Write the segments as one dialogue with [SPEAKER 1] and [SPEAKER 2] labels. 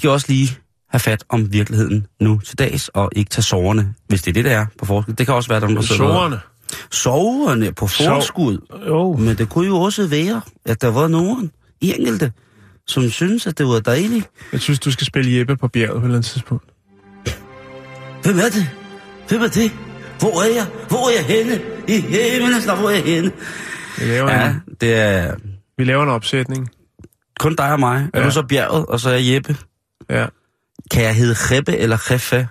[SPEAKER 1] Skal også lige have fat om virkeligheden nu til dags, og ikke tage soverne, hvis det er det, der er på forskud. Det kan også være, der er nogen, der sidder
[SPEAKER 2] Sårene.
[SPEAKER 1] Soverne på forskud.
[SPEAKER 2] Jo.
[SPEAKER 1] Men det kunne jo også være, at der var nogen, enkelte, som synes, at det var dejligt.
[SPEAKER 2] Jeg synes, du skal spille Jeppe på bjerget på et eller andet tidspunkt.
[SPEAKER 1] Hvem er det? Hvem er det? Hvor er jeg? Hvor er jeg henne? I navn, hvor er jeg henne?
[SPEAKER 2] Vi laver,
[SPEAKER 1] Ja,
[SPEAKER 2] en,
[SPEAKER 1] det er
[SPEAKER 2] vi laver en opsætning.
[SPEAKER 1] kun dig og mig. Er
[SPEAKER 2] Ja.
[SPEAKER 1] du så bjerget, og så er jeg Jeppe?
[SPEAKER 2] Ja.
[SPEAKER 1] Kan jeg hedde Rebbe eller Reffe?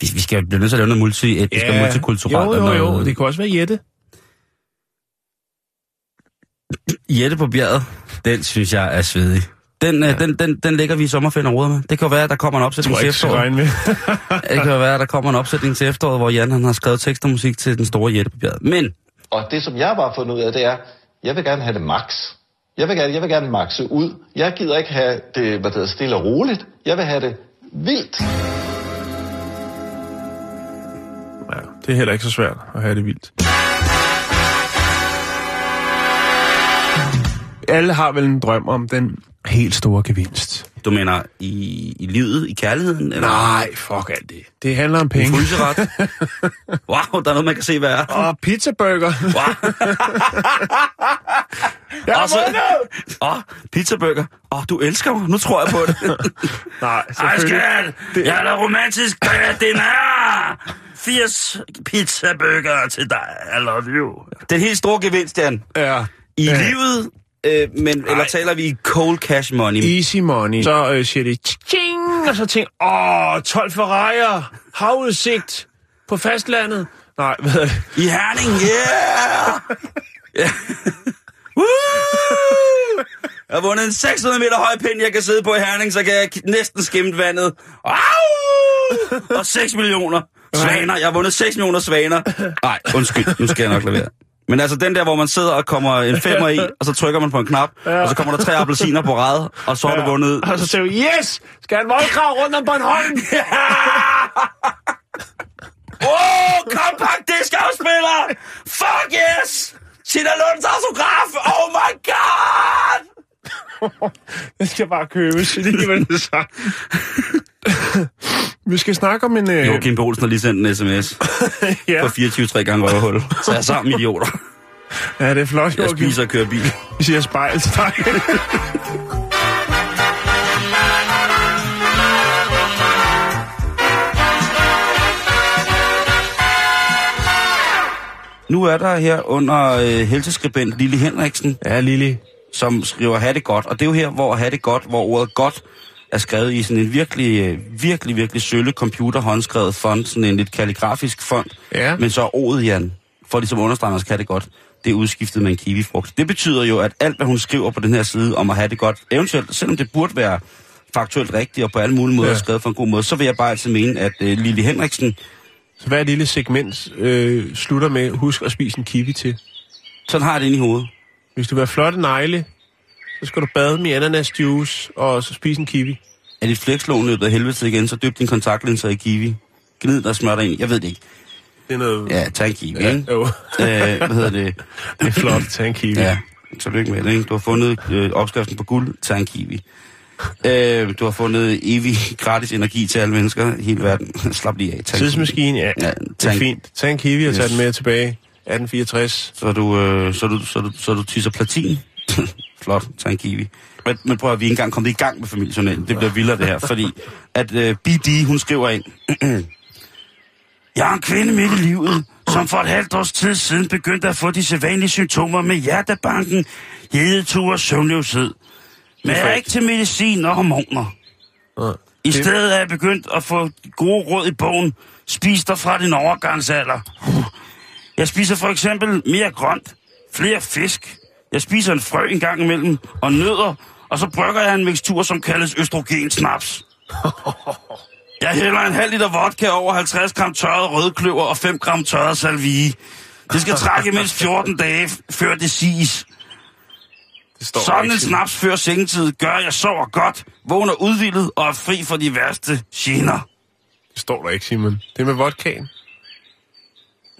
[SPEAKER 1] Vi, vi skal blive nødt til at lave noget multietnisk og multikulturelt.
[SPEAKER 2] Jo, jo, jo.
[SPEAKER 1] noget-
[SPEAKER 2] Det kan også være Jette.
[SPEAKER 1] Jette på bjerget, den synes jeg er svedig. Den, ja. den, den, den lægger vi i sommerferien og med. Det kan jo være, at der kommer en opsætning til efteråret.
[SPEAKER 2] med.
[SPEAKER 1] Det kan jo være, at der kommer en opsætning til efteråret, hvor Jan han har skrevet tekst og musik til den store Jette på bjerget. Men
[SPEAKER 3] Og det, som jeg bare har fundet ud af, det er, jeg vil gerne have det max. Jeg vil gerne, jeg vil gerne maxe ud. Jeg gider ikke have det, hvad det hedder, stille og roligt. Jeg vil have det vildt.
[SPEAKER 2] Ja, det er heller ikke så svært at have det vildt. Alle har vel en drøm om den helt store gevinst.
[SPEAKER 1] du mener i, i livet, i kærligheden? Eller
[SPEAKER 2] Nej, fuck alt det. Det handler om
[SPEAKER 1] En
[SPEAKER 2] penge.
[SPEAKER 1] fryseret? wow, der er noget, man kan se, hvad er.
[SPEAKER 2] Og pizzaburger.
[SPEAKER 1] Wow.
[SPEAKER 2] Jeg har
[SPEAKER 1] Og så-
[SPEAKER 2] vundet!
[SPEAKER 1] Åh, oh, pizzaburger. Åh, oh, du elsker mig. Nu tror jeg på det.
[SPEAKER 2] Nej,
[SPEAKER 1] Ej,
[SPEAKER 2] selvfølgelig.
[SPEAKER 1] skat!
[SPEAKER 2] Det-
[SPEAKER 1] Jeg er da romantisk. Det er 80 pizzaburger til dig. I love you. Den helt store gevinst, Jan.
[SPEAKER 2] Ja.
[SPEAKER 1] I
[SPEAKER 2] Ja.
[SPEAKER 1] livet, øh, men, eller taler vi i cold cash money?
[SPEAKER 2] Easy money. Så øh, siger de, tjing, og så tænker åh, 12 Ferrari'er, havudsigt på fastlandet. Nej, hvad det?
[SPEAKER 1] I Herning, yeah! yeah. Woo! Jeg har vundet en 600 meter høj pind, jeg kan sidde på i Herning, så kan jeg næsten skimme vandet. Au! Og 6 millioner svaner. Jeg har vundet 6 millioner svaner. Nej, undskyld, nu skal jeg nok lade være. Men altså den der, hvor man sidder og kommer en femmer i, og så trykker man på en knap, og så kommer der tre appelsiner på rad, og så har du vundet...
[SPEAKER 2] Og så siger du, yes, skal jeg en voldgrav rundt om Bornholm?
[SPEAKER 1] Åh, oh, compact disc-afspiller! Fuck yes! Sina Lunds autograf! My god!
[SPEAKER 2] Den skal bare købes alligevel. så. Vi skal snakke om en... Øh,
[SPEAKER 1] Joachim B. Olsen har lige sendt en sms
[SPEAKER 2] ja.
[SPEAKER 1] på 24 3 gange røvhul. Så jeg er sammen, idioter.
[SPEAKER 2] ja, det er flot,
[SPEAKER 1] Jeg
[SPEAKER 2] Joachim.
[SPEAKER 1] spiser og kører bil.
[SPEAKER 2] Vi siger spejl til dig.
[SPEAKER 1] Nu er der her under øh, helseskribent Lille Henriksen,
[SPEAKER 2] ja, Lili.
[SPEAKER 1] som skriver, have det godt. Og det er jo her, hvor have det godt, hvor ordet godt er skrevet i sådan en virkelig, øh, virkelig, virkelig sølle computer håndskrevet font, sådan en lidt kalligrafisk font.
[SPEAKER 2] Ja.
[SPEAKER 1] Men så ordet, Jan, for ligesom at understrege, at man skal have det godt, det er udskiftet med en kiwifrugt. Det betyder jo, at alt, hvad hun skriver på den her side om at have det godt, eventuelt, selvom det burde være faktuelt rigtigt og på alle mulige måder
[SPEAKER 2] Ja.
[SPEAKER 1] ja. skrevet for en god måde, så vil jeg bare altid mene, at øh, Lille Henriksen,
[SPEAKER 2] Så hver lille segment øh, slutter med, husk at spise en kiwi til.
[SPEAKER 1] sådan har jeg det inde i hovedet.
[SPEAKER 2] Hvis du vil have flotte negle, så skal du bade med ananasjuice og så spise en kiwi.
[SPEAKER 1] Er dit flekslån løbet af helvede igen, så dyb din kontaktlinser i kiwi. Gnid der smør dig ind. Jeg ved det ikke.
[SPEAKER 2] Det er noget...
[SPEAKER 1] Ja, tag en kiwi,
[SPEAKER 2] ja
[SPEAKER 1] ikke?
[SPEAKER 2] jo.
[SPEAKER 1] Øh, hvad hedder det?
[SPEAKER 2] Det er flot, tag en kiwi.
[SPEAKER 1] Ja, tillykke med det, ikke? Du har fundet øh, opskriften på guld, tag en kiwi. Øh, du har fundet evig gratis energi til alle mennesker i hele verden. Slap lige af. Tag.
[SPEAKER 2] Tidsmaskine, ja.
[SPEAKER 1] Ja,
[SPEAKER 2] Det er fint. Tag en kiwi og tag
[SPEAKER 1] Yes.
[SPEAKER 2] den med tilbage. 1864.
[SPEAKER 1] Så du, øh, så du, så du, så du tisser platin. Flot, tag en kiwi. Men, men prøv at vi ikke engang kommet i gang med familiejournalen. Det bliver vildere det her, fordi at uh, BD, hun skriver ind. Jeg er en kvinde midt i livet, som for et halvt års tid siden begyndte at få de sædvanlige symptomer med hjertebanken, hedetur og søvnløshed. Men jeg er ikke til medicin og hormoner.
[SPEAKER 2] Ja.
[SPEAKER 1] I stedet er jeg begyndt at få gode råd i bogen. Spis dig fra din overgangsalder. Jeg spiser for eksempel mere grønt, flere fisk. Jeg spiser en frø en gang imellem, og nødder, og så brygger jeg en mixtur, som kaldes østrogensnaps. Jeg hælder en halv liter vodka over 50 gram tørret rødkløver og 5 gram tørret salvie. Det skal trække mindst 14 dage, før det siges.
[SPEAKER 2] Det står der
[SPEAKER 1] Sådan en snaps før sengetid gør, at jeg sover godt, vågner udvildet og er fri for de værste gener.
[SPEAKER 2] Det står der ikke, Simon. Det er med vodkaen.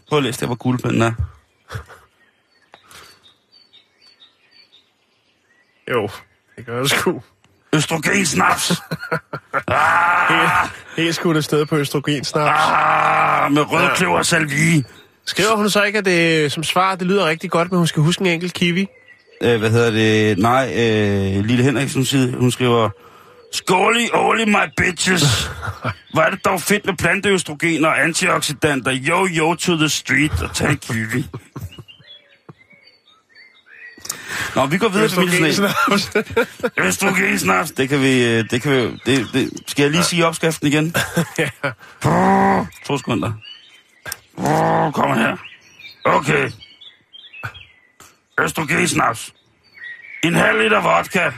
[SPEAKER 1] Prøv at læse det, hvor guldpinden er.
[SPEAKER 2] Jo, det gør det sgu.
[SPEAKER 1] Østrogensnaps. ah,
[SPEAKER 2] Helt, helt skudt afsted på østrogensnaps.
[SPEAKER 1] ah, med rødkløver og salvie.
[SPEAKER 2] Skriver hun så ikke, at det som svar, det lyder rigtig godt, men hun skal huske en enkelt kiwi?
[SPEAKER 1] Øh, hvad hedder det? Nej, øh, Lille Henriksen siger, hun skriver... Skåli, oli, my bitches. Hvor er det dog fedt med planteøstrogener og antioxidanter. Yo, yo to the street og tag kiwi. Nå, vi går videre til familiesnaps.
[SPEAKER 2] Østrogensnaps.
[SPEAKER 1] Østrogensnaps, det kan vi... øh, Det kan vi det, det, skal jeg lige sige opskriften igen?
[SPEAKER 2] ja.
[SPEAKER 1] Brrr, to sekunder. Brrr, kom her. Okay. Østrogensnaps. En halv liter vodka.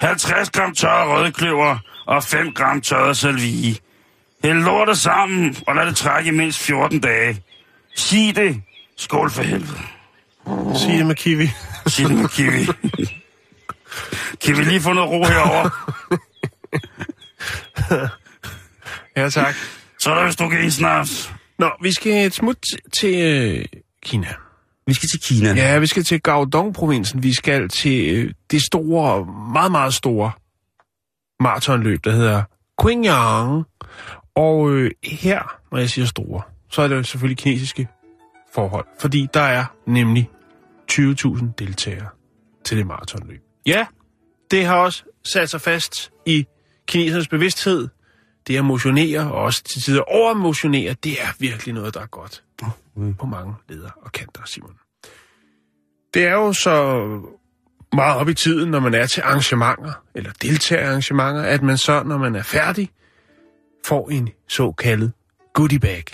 [SPEAKER 1] 50 gram tørre rødkløver og 5 gram tørret salvie. Hæld lortet sammen, og lad det trække i mindst 14 dage. Sig det. Skål for helvede.
[SPEAKER 2] Sig det med kiwi.
[SPEAKER 1] Sig det med kiwi. kan vi lige få noget ro herover?
[SPEAKER 2] Ja, tak.
[SPEAKER 1] Så er der østrogensnaps.
[SPEAKER 2] Nå, vi skal et smut til øh, Kina.
[SPEAKER 1] Vi skal til Kina.
[SPEAKER 2] Ja, vi skal til Guangdong-provinsen. Vi skal til øh, det store, meget, meget store maratonløb, der hedder Qingyang. Og øh, her, når jeg siger store, så er det selvfølgelig kinesiske forhold. Fordi der er nemlig 20.000 deltagere til det maratonløb. Ja, det har også sat sig fast i kinesernes bevidsthed. Det at motionere, og også til tider overmotionere, det er virkelig noget, der er godt på mange leder og kanter, Simon. Det er jo så meget op i tiden, når man er til arrangementer, eller deltager i arrangementer, at man så, når man er færdig, får en såkaldet goodie bag.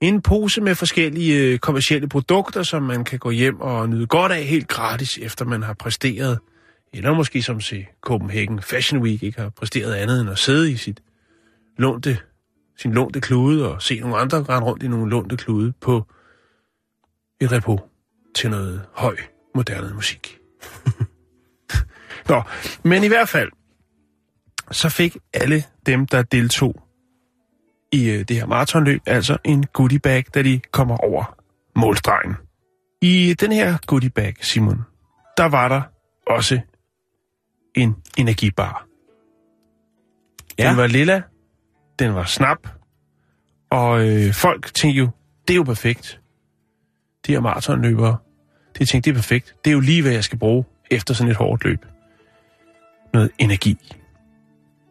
[SPEAKER 2] En pose med forskellige øh, kommercielle kommersielle produkter, som man kan gå hjem og nyde godt af helt gratis, efter man har præsteret, eller måske som se Copenhagen Fashion Week ikke har præsteret andet end at sidde i sit lånte, sin lånte klude og se nogle andre rende rundt i nogle lånte klude på et repo til noget høj, moderne musik. Nå, men i hvert fald, så fik alle dem, der deltog i øh, det her maratonløb, altså en goodie bag, da de kommer over målstregen. I den her goodie bag, Simon, der var der også en energibar.
[SPEAKER 1] Ja.
[SPEAKER 2] Den var lilla, den var snap, og øh, folk tænkte jo, det er jo perfekt. De her maratonløbere, de tænkte, det er perfekt. Det er jo lige, hvad jeg skal bruge efter sådan et hårdt løb. Noget energi.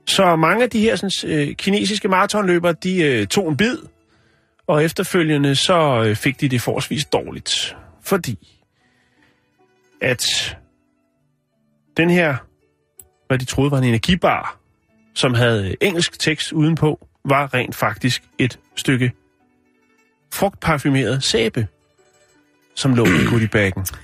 [SPEAKER 2] Så mange af de her sådan, øh, kinesiske maratonløbere, de øh, tog en bid, og efterfølgende så øh, fik de det forholdsvis dårligt. Fordi at den her, hvad de troede var en energibar, som havde engelsk tekst udenpå, var rent faktisk et stykke frugtparfumeret sæbe, som lå i goodiebaggen.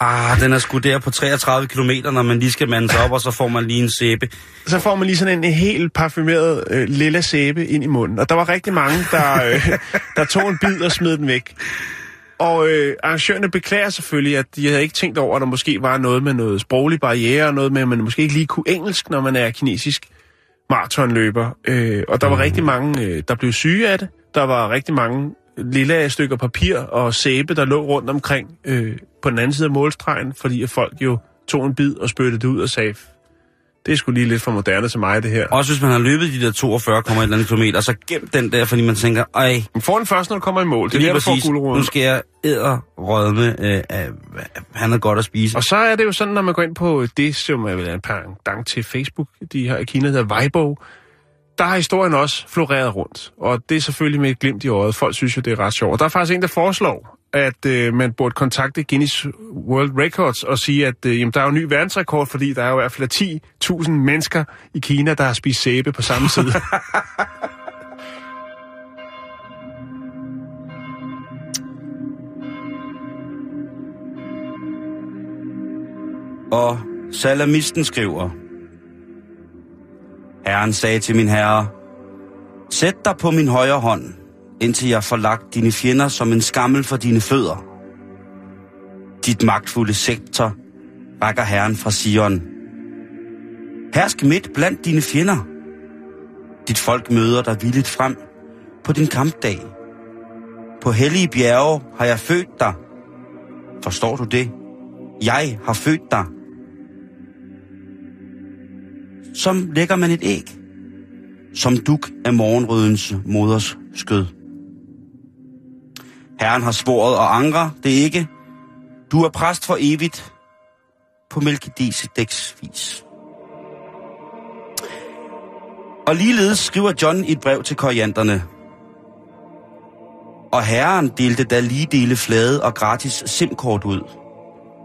[SPEAKER 1] Ah, den er sgu der på 33 km, når man lige skal mande sig op, og så får man lige en sæbe.
[SPEAKER 2] Så får man lige sådan en, en helt parfumeret øh, lilla sæbe ind i munden. Og der var rigtig mange, der, øh, der tog en bid og smed den væk. Og øh, arrangørerne beklager selvfølgelig, at de havde ikke tænkt over, at der måske var noget med noget sproglig barriere, og noget med, at man måske ikke lige kunne engelsk, når man er kinesisk maratonløber. Øh, og der var rigtig mange, øh, der blev syge af det. Der var rigtig mange lille stykker papir og sæbe, der lå rundt omkring øh, på den anden side af målstregen, fordi at folk jo tog en bid og spyttede det ud og sagde, det er sgu lige lidt for moderne til mig, det her.
[SPEAKER 1] Også hvis man har løbet de der 42,1 km, så gem den der, fordi man tænker, ej,
[SPEAKER 2] Men får den først, når du kommer i mål. Det er
[SPEAKER 1] lige
[SPEAKER 2] der, du får
[SPEAKER 1] præcis, nu skal jeg æderrødme øh, af, han er godt at spise.
[SPEAKER 2] Og så er det jo sådan, når man går ind på det, som er vel en pendant til Facebook, de her i Kina, der hedder Weibo, der har historien også floreret rundt. Og det er selvfølgelig med et glimt i øjet. Folk synes jo, det er ret sjovt. Og der er faktisk en, der foreslår, at øh, man burde kontakte Guinness World Records og sige, at øh, jamen, der er jo en ny verdensrekord, fordi der er jo i hvert fald 10.000 mennesker i Kina, der har spist sæbe på samme tid.
[SPEAKER 1] Og salamisten skriver, Herren sagde til min herre, Sæt dig på min højre hånd, indtil jeg får lagt dine fjender som en skammel for dine fødder. Dit magtfulde sektor rækker Herren fra Sion. Hersk midt blandt dine fjender. Dit folk møder dig villigt frem på din kampdag. På hellige bjerge har jeg født dig. Forstår du det? Jeg har født dig. Som lægger man et æg. Som duk af morgenrødens moders skød. Herren har svoret og angre det ikke. Du er præst for evigt på Melchizedeks vis. Og ligeledes skriver John et brev til korianderne. Og herren delte da lige dele flade og gratis SIM-kort ud.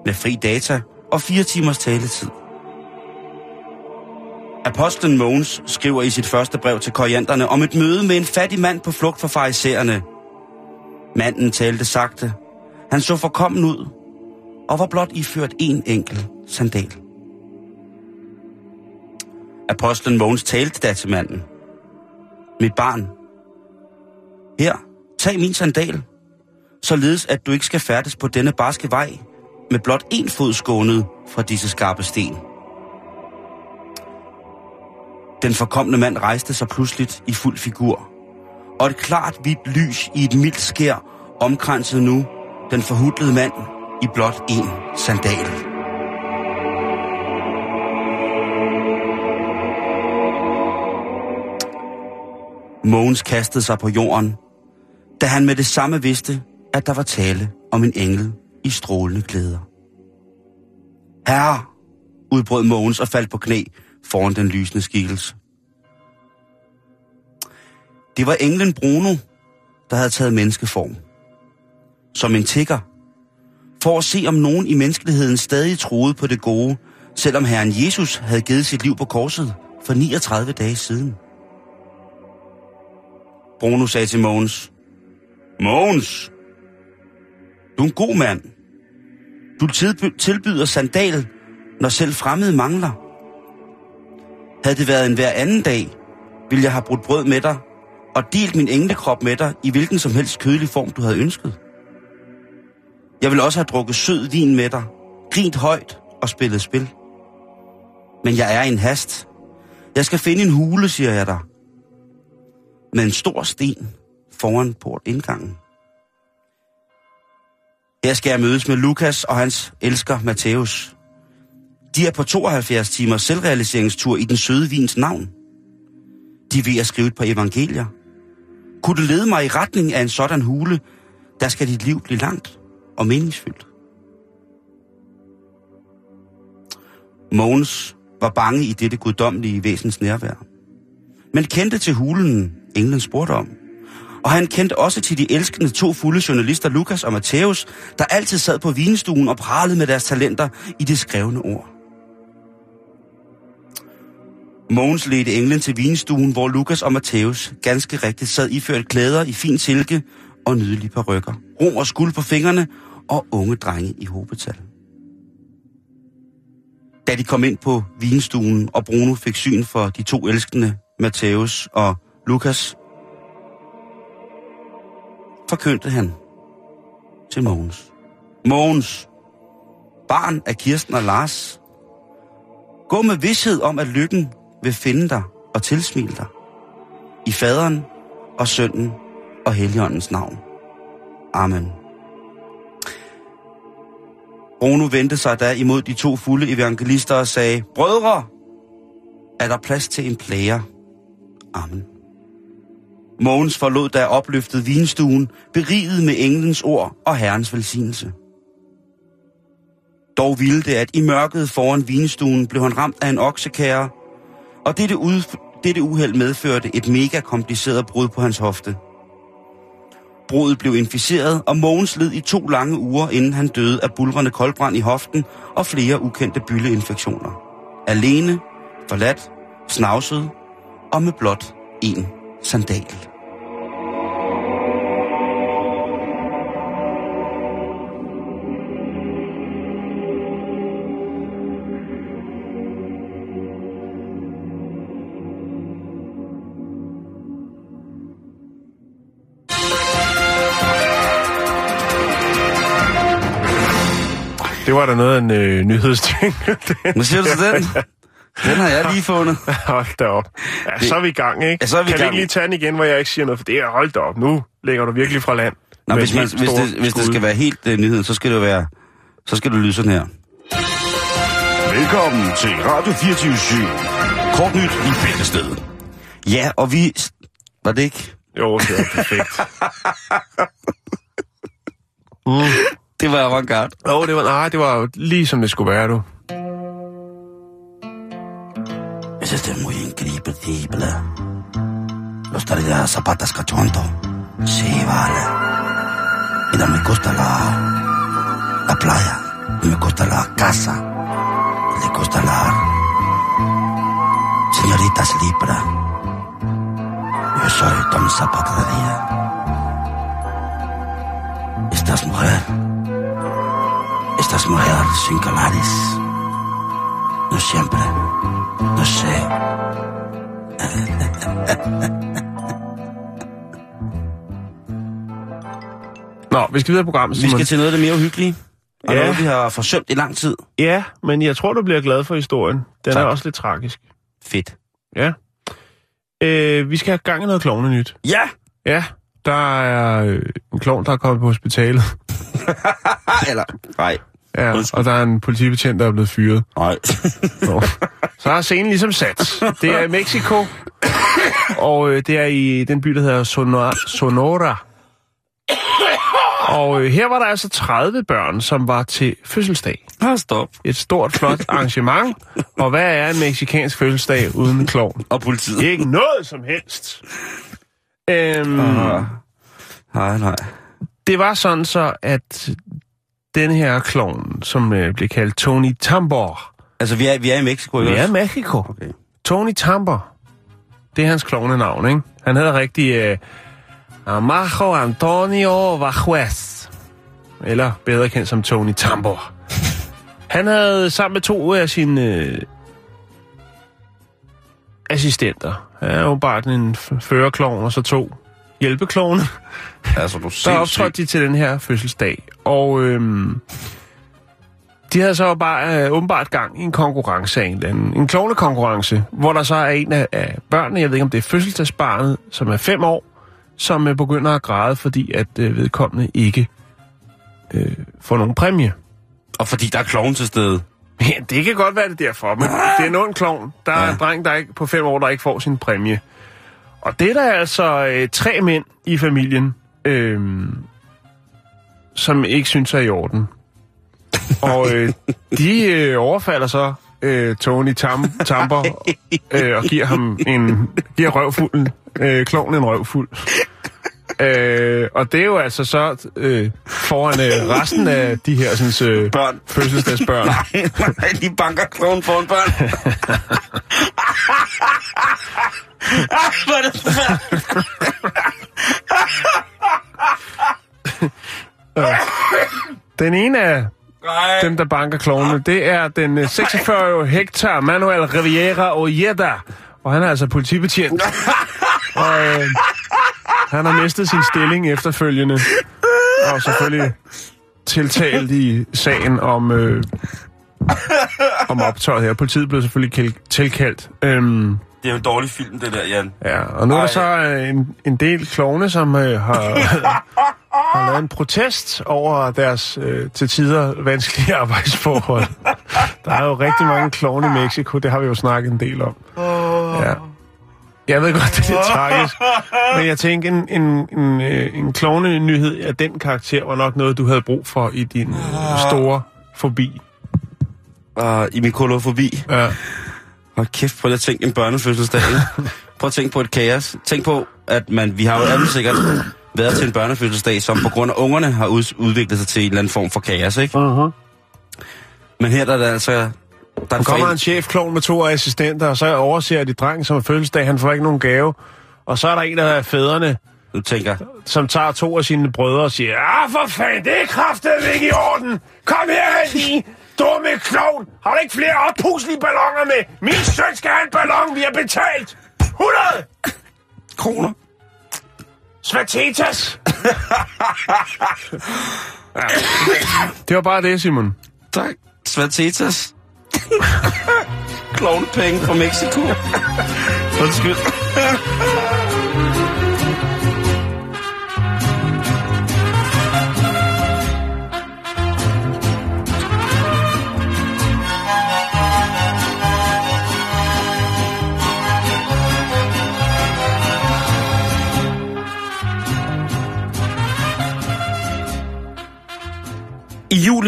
[SPEAKER 1] Med fri data og fire timers taletid. Apostlen Mogens skriver i sit første brev til korianderne om et møde med en fattig mand på flugt fra farisæerne. Manden talte sagte. Han så forkommen ud og var blot iført en enkelt sandal. Apostlen Mogens talte da til manden. Mit barn, her, tag min sandal, således at du ikke skal færdes på denne barske vej, med blot én fod skånet fra disse skarpe sten. Den forkomne mand rejste sig pludseligt i fuld figur, og et klart hvidt lys i et mildt skær omkransede nu den forhudlede mand i blot en sandal. Mogens kastede sig på jorden, da han med det samme vidste, at der var tale om en engel i strålende klæder. Herre, udbrød Mogens og faldt på knæ foran den lysende skikkelse. Det var englen Bruno, der havde taget menneskeform. Som en tigger. For at se, om nogen i menneskeligheden stadig troede på det gode, selvom Herren Jesus havde givet sit liv på korset for 39 dage siden. Bruno sagde til Mogens, Mogens, du er en god mand. Du tilbyder sandal, når selv fremmede mangler. Havde det været en hver anden dag, ville jeg have brudt brød med dig og delt min englekrop med dig i hvilken som helst kødelig form, du havde ønsket. Jeg ville også have drukket sød vin med dig, grint højt og spillet spil. Men jeg er i en hast. Jeg skal finde en hule, siger jeg dig. Med en stor sten foran portindgangen. Her skal jeg mødes med Lukas og hans elsker Matthæus. De er på 72 timers selvrealiseringstur i den søde vins navn. De er ved at skrive et par evangelier. Kunne du lede mig i retning af en sådan hule, der skal dit liv blive langt og meningsfyldt. Mogens var bange i dette guddommelige væsens nærvær. Men kendte til hulen, englen spurgte om. Og han kendte også til de elskende to fulde journalister, Lukas og Matthæus, der altid sad på vinstuen og pralede med deres talenter i det skrevne ord. Mogens ledte englen til vinstuen, hvor Lukas og Matthæus ganske rigtigt sad iført klæder i fin silke og nydelige parrykker, rom og skuld på fingrene og unge drenge i hobetal. Da de kom ind på vinstuen, og Bruno fik syn for de to elskende, Matthæus og Lukas, forkyndte han til Mogens. Mogens, barn af Kirsten og Lars, gå med vidshed om, at lykken vil finde dig og tilsmile dig. I faderen og sønnen og heligåndens navn. Amen. Bruno vendte sig da imod de to fulde evangelister og sagde, Brødre, er der plads til en plager. Amen. Mogens forlod da opløftet vinstuen, beriget med englens ord og herrens velsignelse. Dog ville det, at i mørket foran vinstuen blev han ramt af en oksekære, og dette, ud, dette uheld medførte et mega kompliceret brud på hans hofte. Brudet blev inficeret, og Mogens led i to lange uger, inden han døde af bulrende koldbrand i hoften og flere ukendte bylleinfektioner. Alene, forladt, snavset og med blot en sandal.
[SPEAKER 2] Det var da noget af en øh, nyhedsting.
[SPEAKER 1] Hvad siger du til den? Den har jeg lige fundet.
[SPEAKER 2] hold da op. Ja, så er vi i gang, ikke?
[SPEAKER 1] Ja, så er vi
[SPEAKER 2] kan vi ikke lige tage den igen, hvor jeg ikke siger noget? For det er, hold da op, nu lægger du virkelig fra land.
[SPEAKER 1] Nå, hvis, man, hvis, det, hvis det skal være helt uh, nyheden, så skal det være, så skal det lyde sådan her. Velkommen til Radio 24 Kort nyt i Bæltestedet. Ja, og vi... Var det ikke?
[SPEAKER 2] Jo, det er perfekt.
[SPEAKER 1] Det var avantgarde.
[SPEAKER 2] Jo, det var, nej, det var jo lige som det skulle være, du.
[SPEAKER 1] Es este muy increíble. Los traerá zapatas cachondo. Sí, vale. Mira, me gusta la, la playa. Me gusta la casa. Le gusta la señoritas libra. Yo soy Don Zapatería. Estás mujer. Estás mujer sin calares. No siempre. No sé.
[SPEAKER 2] Nå, vi skal videre i programmet,
[SPEAKER 1] Vi
[SPEAKER 2] Simon.
[SPEAKER 1] skal til noget af det mere uhyggelige. Og
[SPEAKER 2] Ja.
[SPEAKER 1] noget, vi har forsømt i lang tid.
[SPEAKER 2] Ja, men jeg tror, du bliver glad for historien. Den
[SPEAKER 1] Tak.
[SPEAKER 2] er også lidt tragisk.
[SPEAKER 1] Fedt.
[SPEAKER 2] Ja. Øh, vi skal have gang i noget klovne nyt.
[SPEAKER 1] Ja!
[SPEAKER 2] Ja, der er øh, en klovn, der er kommet på hospitalet.
[SPEAKER 1] Eller... Nej.
[SPEAKER 2] Ja,
[SPEAKER 1] Undskyld.
[SPEAKER 2] og der er en politibetjent, der er blevet fyret.
[SPEAKER 1] Nej.
[SPEAKER 2] Nå. Så er scenen ligesom sat. Det er i Mexico, og øh, det er i den by, der hedder Sonora. Sonora. Og øh, her var der altså 30 børn, som var til fødselsdag.
[SPEAKER 1] Ah, stop.
[SPEAKER 2] Et stort, flot arrangement. Og hvad er en meksikansk fødselsdag uden en klovn?
[SPEAKER 1] Og politiet.
[SPEAKER 2] Ikke noget som helst. Øhm,
[SPEAKER 1] Ah. Nej, nej.
[SPEAKER 2] Det var sådan så, at den her klovn, som øh, blev kaldt Tony Tambor,
[SPEAKER 1] Altså, vi er, vi er i Mexico, ikke
[SPEAKER 2] vi er i? Mexico.
[SPEAKER 1] Okay.
[SPEAKER 2] Tony Tambor. Det er hans klovnenavn, ikke? Han hedder rigtig øh, Amajo Antonio Vajuez. Eller bedre kendt som Tony Tambor. Han havde sammen med to af sine øh, assistenter. Er jo bare en førerklovn, og så to hjælpeklovne.
[SPEAKER 1] Altså, du er
[SPEAKER 2] Der optrådte de til den her fødselsdag, og øhm, de havde så bare øh, åbenbart gang i en konkurrence af en eller anden. En klovnekonkurrence, hvor der så er en af, af børnene, jeg ved ikke om det er fødselsdagsbarnet, som er fem år, som øh, begynder at græde, fordi at øh, vedkommende ikke øh, får nogen præmie.
[SPEAKER 1] Og fordi der er kloven til stede.
[SPEAKER 2] Ja, det kan godt være det er derfor, men det er en ond klovn. Der er
[SPEAKER 1] Ja.
[SPEAKER 2] en dreng, der ikke, på fem år, der ikke får sin præmie. Og det er der altså øh, tre mænd i familien, øh, som ikke synes er i orden. Og øh, de øh, overfalder så øh, Tony Tam, Tamper øh, og giver ham en giver røvfulden, øh, kloven en røvfuld. Øh, og det er jo altså så øh, foran øh, resten af de her sådan, øh,
[SPEAKER 1] Børn.
[SPEAKER 2] fødselsdagsbørn.
[SPEAKER 1] Nej, de banker kloven foran børn. Hvor er det.
[SPEAKER 2] Den ene af
[SPEAKER 1] Nej.
[SPEAKER 2] dem, der banker klovene, det er den øh, 46-årige Hector Manuel Riviera Ojeda. Og han er altså politibetjent. Og øh, han har mistet sin stilling efterfølgende. Og selvfølgelig tiltalt i sagen om, øh, om optøjet her. Politiet blev selvfølgelig tilkaldt. Øhm,
[SPEAKER 1] Det er jo en dårlig film, det der, Jan.
[SPEAKER 2] Ja, og nu er der så øh, en, en del klovne, som øh, har, har lavet en protest over deres øh, til tider vanskelige arbejdsforhold. Der er jo rigtig mange klovne i Mexico, det har vi jo snakket en del om. Ja. Jeg ved godt, det er lidt tragisk, men jeg tænker, en, en, en, øh, en klovne nyhed af den karakter var nok noget, du havde brug for i din øh, store forbi.
[SPEAKER 1] Uh, I min kolofobi.
[SPEAKER 2] Ja.
[SPEAKER 1] Hold kæft, prøv at tænke en børnefødselsdag. prøv at tænke på et kaos. Tænk på, at man, vi har jo alle sikkert været til en børnefødselsdag, som på grund af ungerne har ud, udviklet sig til en eller anden form for kaos, ikke?
[SPEAKER 2] Uh-huh.
[SPEAKER 1] Men her der er det altså... Der er
[SPEAKER 2] kommer en chefklovn med to assistenter, og så overser de drengen som er fødselsdag, han får ikke nogen gave. Og så er der en af fædrene,
[SPEAKER 1] Du tænker,
[SPEAKER 2] som tager to af sine brødre og siger, ah, for fanden, det er kraftedeme ikke i orden. Kom her, lige, dumme klovn. Har du ikke flere oppuslige ballonger med? Min søn skal have en ballon, vi har betalt. 100!
[SPEAKER 1] kroner.
[SPEAKER 2] Svatetas! ja. Det var bare det, Simon.
[SPEAKER 1] Tak. Svatetas. Klovnepenge fra Mexico. Undskyld.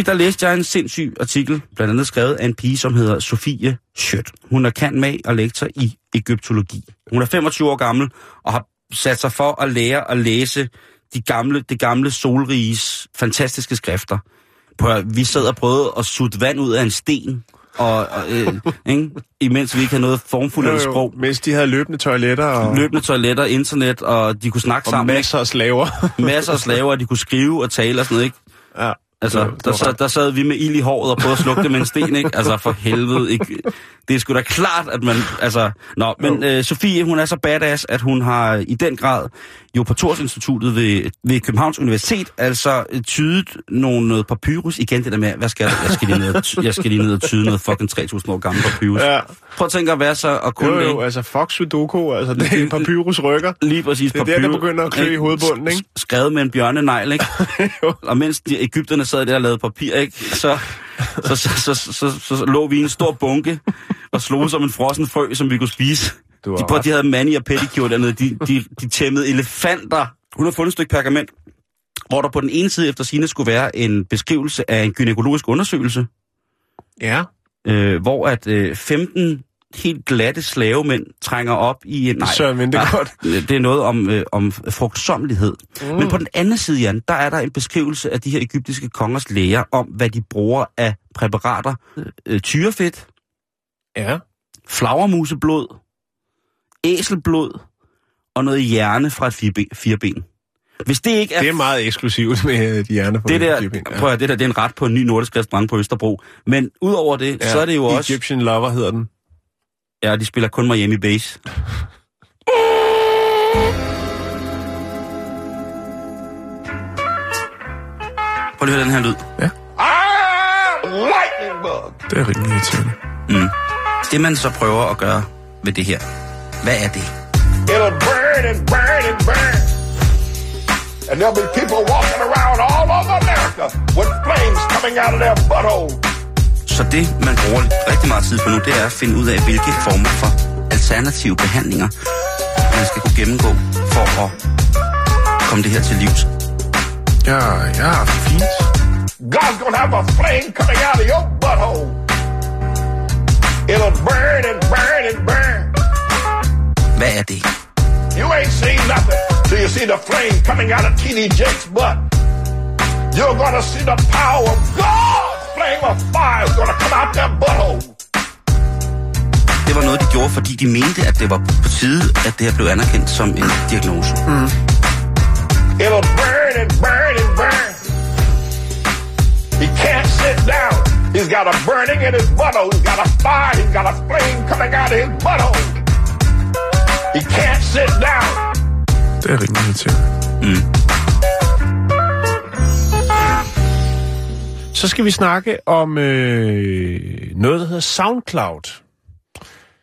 [SPEAKER 1] Juli, der læste jeg en sindssyg artikel, blandt andet skrevet af en pige, som hedder Sofie Schødt. Hun er kan med og lektor i egyptologi. Hun er 25 år gammel og har sat sig for at lære at læse de gamle, det gamle solriges fantastiske skrifter. Prøv, at- vi sad og prøvede at sutte vand ud af en sten, og, og øh, ikke? imens vi ikke havde noget formfuldt sprog.
[SPEAKER 2] Mens de havde løbende toiletter og,
[SPEAKER 1] Løbende toiletter, internet, og de kunne snakke
[SPEAKER 2] og
[SPEAKER 1] sammen.
[SPEAKER 2] masser af slaver.
[SPEAKER 1] Masser af slaver, og de kunne skrive og tale og sådan noget, ikke?
[SPEAKER 2] ja.
[SPEAKER 1] Altså,
[SPEAKER 2] Det var- det
[SPEAKER 1] der,
[SPEAKER 2] var
[SPEAKER 1] sad, der sad vi med ild i håret og prøvede at slukke det med en sten, ikke? Altså, for helvede, ikke? Det er sgu da klart, at man... Altså, nå, men øh, Sofie, hun er så badass, at hun har i den grad jo på Instituttet ved, ved Københavns Universitet, altså øh, tydet nogle, noget papyrus. Igen det der med, hvad skal jeg? Jeg skal lige ned, og ty- jeg skal lige ned og tyde noget fucking 3000 år gammel papyrus.
[SPEAKER 2] Ja.
[SPEAKER 1] Prøv at tænke at være så og kunne
[SPEAKER 2] Jo,
[SPEAKER 1] det,
[SPEAKER 2] jo,
[SPEAKER 1] ikke?
[SPEAKER 2] altså fuck Sudoku, altså det er en papyrus rykker.
[SPEAKER 1] Lige præcis
[SPEAKER 2] Det er der, der
[SPEAKER 1] papyrus,
[SPEAKER 2] begynder at klø i hovedbunden, ikke?
[SPEAKER 1] Skrevet med en bjørnenegl, ikke? Og mens de Ægypterne sad der og lavede papir, ikke? Så, så, så, så, så, så, så, så lå vi i en stor bunke og slog som en frossen frø, som vi kunne spise.
[SPEAKER 2] Du
[SPEAKER 1] De,
[SPEAKER 2] ret.
[SPEAKER 1] de havde mani og pedicure dernede. De, de, de tæmmede elefanter. Hun har fundet et stykke pergament, hvor der på den ene side efter sine skulle være en beskrivelse af en gynækologisk undersøgelse,
[SPEAKER 2] Ja.
[SPEAKER 1] øh, hvor at øh, 15 helt glatte slavemænd trænger op i en... Nej,
[SPEAKER 2] Søren Vintergaard.
[SPEAKER 1] nej, det er noget om, øh, om frugtsommelighed. Mm. Men på den anden side, Jan, der er der en beskrivelse af de her egyptiske kongers læger om, hvad de bruger af præparater. Øh, tyrefedt,
[SPEAKER 2] Ja.
[SPEAKER 1] flagermuseblod, æselblod og noget hjerne fra et fireben. fireben. Hvis det ikke er...
[SPEAKER 2] Det er meget eksklusivt med øh, de hjerner på
[SPEAKER 1] det der,
[SPEAKER 2] Filippin,
[SPEAKER 1] prøv at, det der, det er en ret på en ny nordisk restaurant på Østerbro. Men udover det, ja, så er det jo også...
[SPEAKER 2] Egyptian Lover hedder den.
[SPEAKER 1] Ja, de spiller kun Miami Base. Prøv lige at høre den her lyd.
[SPEAKER 2] Det er rimelig irriterende.
[SPEAKER 1] Mm. Det man så prøver at gøre ved det her, hvad er det?
[SPEAKER 4] It'll burn and burn and burn. And there'll be people walking around all over America with flames coming out of their butthole.
[SPEAKER 1] Så det, man bruger rigtig meget tid på nu, det er at finde ud af, hvilke former for alternative behandlinger, man skal kunne gennemgå for at komme det her til livs.
[SPEAKER 2] Ja, ja, fint.
[SPEAKER 4] God's gonna have a flame coming out of your butthole. It'll burn and burn and burn.
[SPEAKER 1] Hvad er det?
[SPEAKER 4] You ain't seen nothing till you see the flame coming out of T.D. Jake's butt. You're gonna see the power of God's flame of fire is gonna come out that butthole.
[SPEAKER 1] Det var noget, de gjorde, fordi de mente, at det var på tide, at det her blev anerkendt som en diagnose. Mm.
[SPEAKER 4] It'll burn and burn and burn. He can't sit down. He's got a burning in his butthole. He's got a fire. He's got a flame coming out of his butthole. He can't sit down.
[SPEAKER 2] Det er rimelig irriterende.
[SPEAKER 1] Mm.
[SPEAKER 2] Så skal vi snakke om øh, noget, der hedder SoundCloud.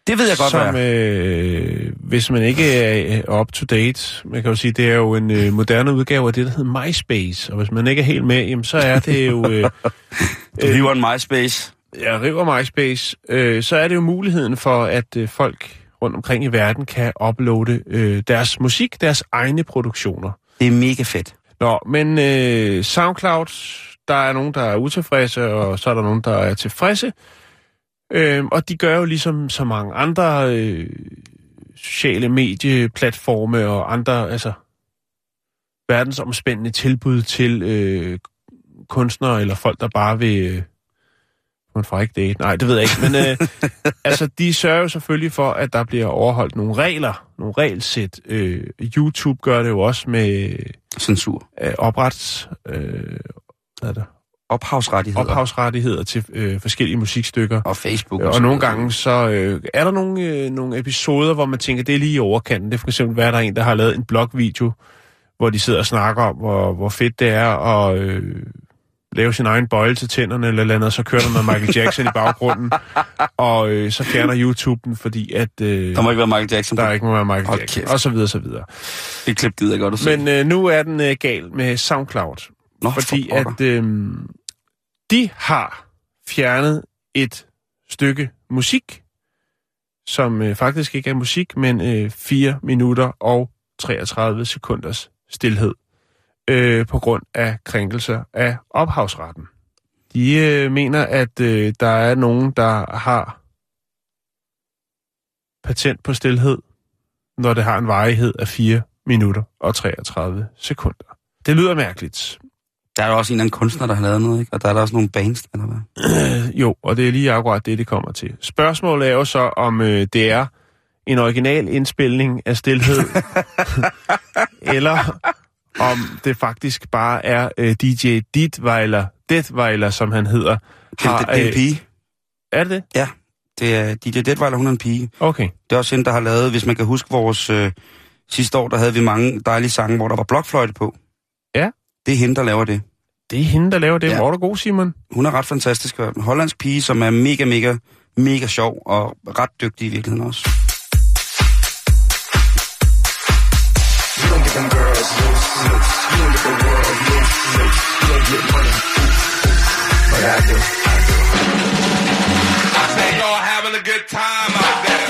[SPEAKER 1] Det ved jeg godt,
[SPEAKER 2] som,
[SPEAKER 1] hvad
[SPEAKER 2] øh, hvis man ikke er up to date, man kan jo sige, det er jo en øh, moderne udgave af det, der hedder MySpace. Og hvis man ikke er helt med, jamen, så er det jo... Øh,
[SPEAKER 1] Du hiver en MySpace.
[SPEAKER 2] jeg river MySpace, øh, så er det jo muligheden for, at øh, folk rundt omkring i verden kan uploade øh, deres musik, deres egne produktioner.
[SPEAKER 1] Det er mega fedt.
[SPEAKER 2] Nå, men øh, SoundCloud, der er nogen, der er utilfredse, og så er der nogen, der er tilfredse. Øh, og de gør jo ligesom så mange andre øh, sociale medieplatforme og andre, altså verdensomspændende tilbud til øh, kunstnere eller folk, der bare vil... Øh, får ikke date. Nej, det ved jeg ikke. Men øh, altså, de sørger jo selvfølgelig for, at der bliver overholdt nogle regler, nogle regelsæt. Øh, YouTube gør det jo også med
[SPEAKER 1] Censur.
[SPEAKER 2] øh, oprets... Øh, hvad er det?
[SPEAKER 1] Ophavsrettigheder.
[SPEAKER 2] ophavsrettigheder til øh, forskellige musikstykker.
[SPEAKER 1] Og Facebook.
[SPEAKER 2] Og,
[SPEAKER 1] så
[SPEAKER 2] og nogle gange så øh, er der nogle, øh, nogle episoder, hvor man tænker, det er lige i overkanten. Det for eksempel, hvad er der en, der har lavet en blogvideo, hvor de sidder og snakker om, hvor, hvor fedt det er at øh, lave sin egen bøjle til tænderne eller et eller andet, og så kører der noget Michael Jackson i baggrunden, og øh, så fjerner YouTube den, fordi at øh,
[SPEAKER 1] Der må ikke være Michael Jackson
[SPEAKER 2] der ikke må være Michael
[SPEAKER 1] Hold
[SPEAKER 2] Jackson,
[SPEAKER 1] kæft.
[SPEAKER 2] og så videre, så videre.
[SPEAKER 1] Det klip gider jeg godt at se.
[SPEAKER 2] Men øh, nu er den øh, gal med SoundCloud,
[SPEAKER 1] Nå,
[SPEAKER 2] fordi at øh, de har fjernet et stykke musik, som øh, faktisk ikke er musik, men øh, 4 minutter og 33 sekunders stillhed øh, på grund af krænkelser af ophavsretten. De øh, mener, at øh, der er nogen, der har patent på stillhed, når det har en varighed af 4 minutter og 33 sekunder. Det lyder mærkeligt.
[SPEAKER 1] Der er der også en eller anden kunstner, der har lavet noget, ikke? Og der er der også nogle bands, eller hvad?
[SPEAKER 2] Jo, og det er lige akkurat det, det kommer til. Spørgsmålet er jo så, om øh, det er en original indspilning af stillhed, eller om det faktisk bare er øh, DJ Ditweiler, Detweiler, som han hedder.
[SPEAKER 1] Det, det, det er en pige.
[SPEAKER 2] Er det det?
[SPEAKER 1] Ja, det er DJ Detweiler, hun er en pige.
[SPEAKER 2] Okay.
[SPEAKER 1] Det er også hende, der har lavet, hvis man kan huske vores øh, sidste år, der havde vi mange dejlige sange, hvor der var blokfløjte på.
[SPEAKER 2] Ja.
[SPEAKER 1] Det er hende, der laver det.
[SPEAKER 2] Det er hende, der laver det.
[SPEAKER 1] Ja.
[SPEAKER 2] Hvor er du god, Simon?
[SPEAKER 1] Hun er ret fantastisk. En hollandsk pige, som er mega, mega, mega sjov og ret dygtig i virkeligheden også.
[SPEAKER 4] I say y'all having a good time out there.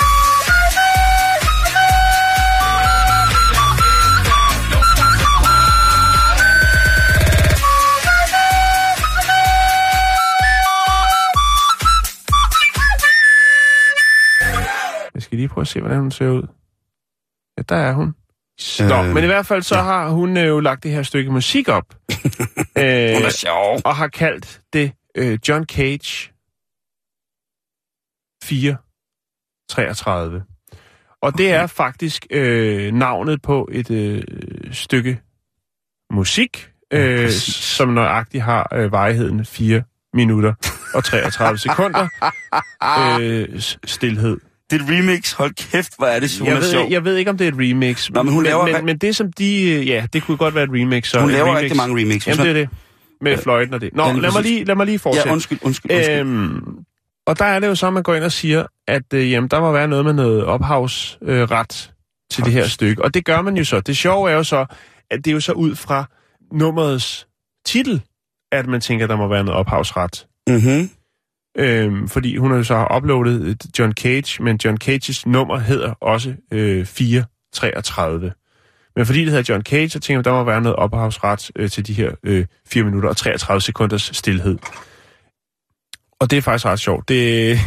[SPEAKER 2] Jeg skal lige prøve at se, hvordan hun ser ud. Ja, der er hun. Nå,
[SPEAKER 1] Øh,
[SPEAKER 2] men i hvert fald så har hun øh, jo lagt det her stykke musik op. øh,
[SPEAKER 1] Hun er sjov.
[SPEAKER 2] og har kaldt det øh, John Cage 433. Og det er faktisk øh, navnet på et øh, stykke musik, øh, som nøjagtigt har øh, varigheden 4 minutter og 33 sekunder øh, stillhed.
[SPEAKER 1] Det er et remix. Hold kæft, hvor er det, hun
[SPEAKER 2] Jeg
[SPEAKER 1] er
[SPEAKER 2] ved,
[SPEAKER 1] sjov.
[SPEAKER 2] jeg ved ikke, om det er et remix.
[SPEAKER 1] Nå, men hun laver-
[SPEAKER 2] men, men det som de... øh, Ja, det kunne godt være et remix. Så
[SPEAKER 1] Hun laver
[SPEAKER 2] remix.
[SPEAKER 1] rigtig mange remix.
[SPEAKER 2] Jamen, det er det. Med fløjten og det. Nå, lad mig, lige, lad mig lige fortsætte.
[SPEAKER 1] Ja, undskyld, undskyld, undskyld.
[SPEAKER 2] Øhm, og der er det jo så, at man går ind og siger, at øh, jamen, der må være noget med noget ophavsret øh, ret til det her stykke. Og det gør man jo så. Det sjove er jo så, at det er jo så ud fra nummerets titel, at man tænker, at der må være noget ophavsret.
[SPEAKER 1] Mhm
[SPEAKER 2] øh, fordi hun har jo så uploadet et John Cage, men John Cages nummer hedder også øh, 433. Men fordi det hedder John Cage, så tænker jeg, at der må være noget ophavsret øh, til de her øh, 4 minutter og 33 sekunders stillhed. Og det er faktisk ret sjovt. Det,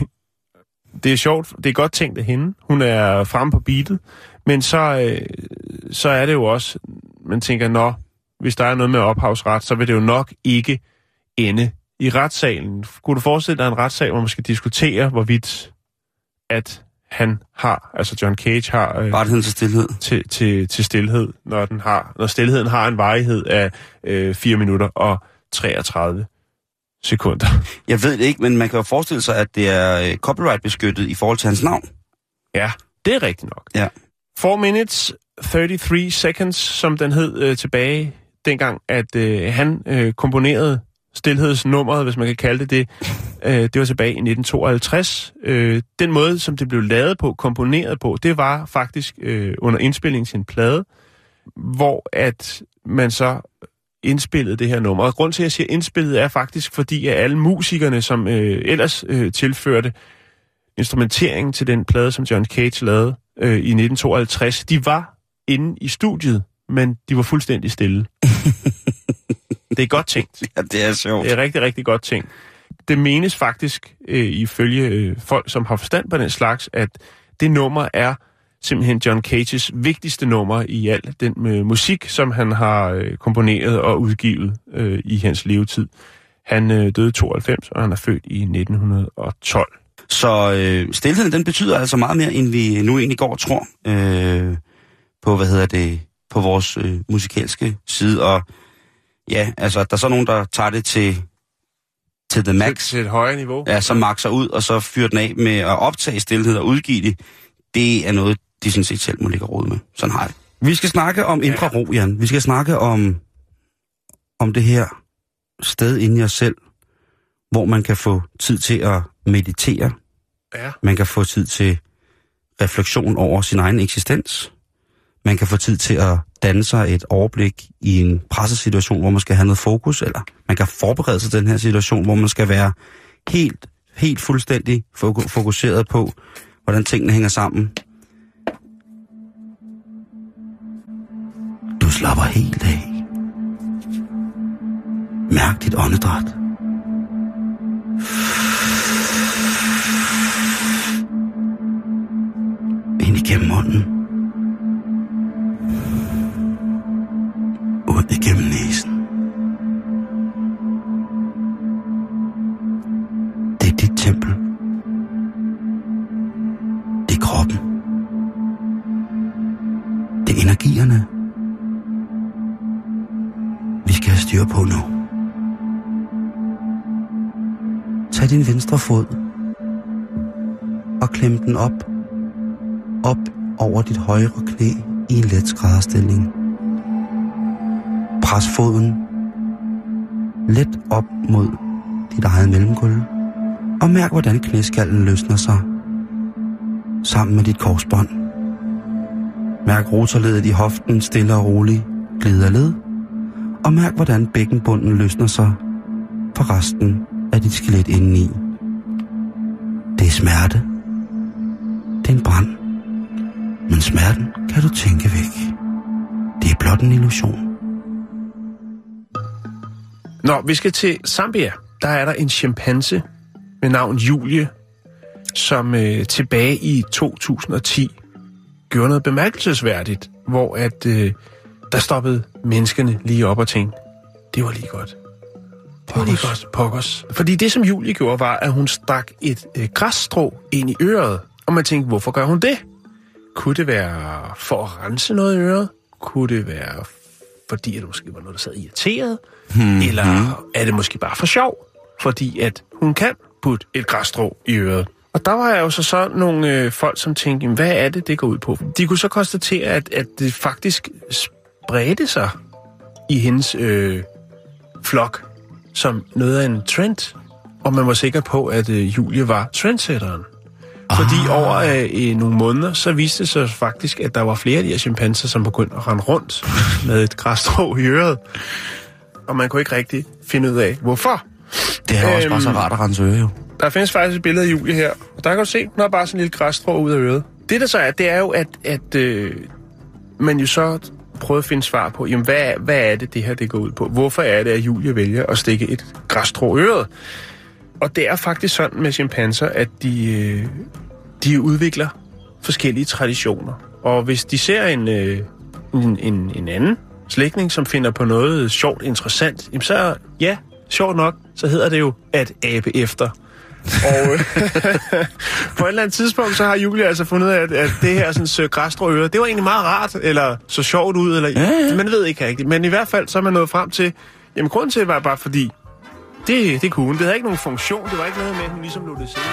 [SPEAKER 2] det er sjovt. Det er godt tænkt af hende. Hun er fremme på beatet. Men så, øh, så er det jo også, man tænker, nå, hvis der er noget med ophavsret, så vil det jo nok ikke ende i retssalen. Kunne du forestille dig en retssag, hvor man skal diskutere, hvorvidt at han har, altså John Cage har øh,
[SPEAKER 1] Rettigheden til stillhed.
[SPEAKER 2] til, til, til stillhed, når, den har, når stillheden har en varighed af øh, 4 minutter og 33 sekunder.
[SPEAKER 1] Jeg ved det ikke, men man kan jo forestille sig, at det er øh, copyright-beskyttet i forhold til hans navn.
[SPEAKER 2] Ja, det er rigtigt nok.
[SPEAKER 1] Ja.
[SPEAKER 2] 4 minutes 33 seconds, som den hed øh, tilbage dengang, at øh, han øh, komponerede stillhedsnummeret, hvis man kan kalde det det. Øh, det var tilbage i 1952. Øh, den måde, som det blev lavet på, komponeret på, det var faktisk øh, under indspillingen til en plade, hvor at man så indspillede det her nummer. Og grund til, at jeg siger indspillet, er faktisk fordi, at alle musikerne, som øh, ellers øh, tilførte instrumenteringen til den plade, som John Cage lavede øh, i 1952, de var inde i studiet, men de var fuldstændig stille. det er godt tænkt.
[SPEAKER 1] Ja, det er sjovt.
[SPEAKER 2] Det er rigtig, rigtig godt tænkt. Det menes faktisk, øh, ifølge øh, folk, som har forstand på den slags, at det nummer er simpelthen John Cages vigtigste nummer i al den øh, musik, som han har øh, komponeret og udgivet øh, i hans levetid. Han øh, døde i 92, og han er født i 1912.
[SPEAKER 1] Så øh, stilheden, den betyder altså meget mere, end vi nu egentlig går og tror øh, på, hvad hedder det, på vores øh, musikalske side. Og ja, altså, der er så nogen, der tager det til, til the max.
[SPEAKER 2] Til et højere niveau.
[SPEAKER 1] Ja, så makser ud, og så fyrer den af med at optage stillhed og udgive det. Det er noget, de sådan set selv må ligge råd med. Sådan har jeg. Vi skal snakke om indre ro, Jan. Vi skal snakke om, om det her sted inde i os selv, hvor man kan få tid til at meditere.
[SPEAKER 2] Ja.
[SPEAKER 1] Man kan få tid til refleksion over sin egen eksistens. Man kan få tid til at danne sig et overblik i en pressesituation, hvor man skal have noget fokus, eller man kan forberede sig til den her situation, hvor man skal være helt, helt fuldstændig fokuseret på, hvordan tingene hænger sammen. Du slapper helt af. Mærk dit åndedræt. Igennem næsen. Det er dit tempel. Det er kroppen. Det er energierne. Vi skal have styr på nu. Tag din venstre fod og klem den op, op over dit højre knæ i en let skrædderstilling. Pres foden let op mod dit eget mellemgulv, og mærk, hvordan knæskallen løsner sig sammen med dit korsbånd. Mærk rotorledet i hoften stille og roligt glider led, og mærk, hvordan bækkenbunden løsner sig fra resten af dit skelet indeni. Det er smerte. Det er en brand. Men smerten kan du tænke væk. Det er blot en illusion.
[SPEAKER 2] Nå, vi skal til Zambia. Der er der en chimpanse med navn Julie, som øh, tilbage i 2010 gjorde noget bemærkelsesværdigt, hvor at øh, der stoppede menneskene lige op og tænkte, det var lige godt. Det var lige godt, pokkers. Fordi det, som Julie gjorde, var, at hun stak et øh, græsstrå ind i øret. Og man tænkte, hvorfor gør hun det? Kunne det være for at rense noget i øret? Kunne det være, fordi det måske var noget, der sad irriteret? Hmm. Eller er det måske bare for sjov? Fordi at hun kan putte et græsstrå i øret. Og der var jo så så nogle øh, folk, som tænkte, "Jamen, hvad er det, det går ud på? De kunne så konstatere, at, at det faktisk spredte sig i hendes øh, flok som noget af en trend. Og man var sikker på, at øh, Julie var trendsetteren. Fordi over øh, nogle måneder, så viste det sig faktisk, at der var flere af de her chimpanser, som begyndte at rende rundt med et græsstrå i øret. Og man kunne ikke rigtig finde ud af, hvorfor.
[SPEAKER 1] Det er også bare så
[SPEAKER 2] Øhm.
[SPEAKER 1] rart at rense øre, jo.
[SPEAKER 2] Der findes faktisk et billede af Julie her, og der kan du se, hun har bare sådan en lille græsstrå ud af øret. Det der så er, det er jo, at, at øh, man jo så prøver at finde svar på, jamen hvad, hvad er det, det her det går ud på? Hvorfor er det, at Julie vælger at stikke et græsstrå i øret? Og det er faktisk sådan med chimpanser, at de, øh, de udvikler forskellige traditioner. Og hvis de ser en, øh, en, en, en anden slægtning, som finder på noget sjovt, interessant, jamen så, ja, sjovt nok, så hedder det jo at abe efter. Og øh, på et eller andet tidspunkt, så har Julie altså fundet ud af, at, at det her sådan, sø græsstrå øre, det var egentlig meget rart, eller så sjovt ud, eller
[SPEAKER 1] Ja, ja.
[SPEAKER 2] man ved ikke rigtigt. Men i hvert fald, så er man nået frem til, jamen grunden til det var bare fordi, det, det kunne hun. Det havde ikke nogen funktion. Det var ikke noget med, at hun ligesom lå det sidde.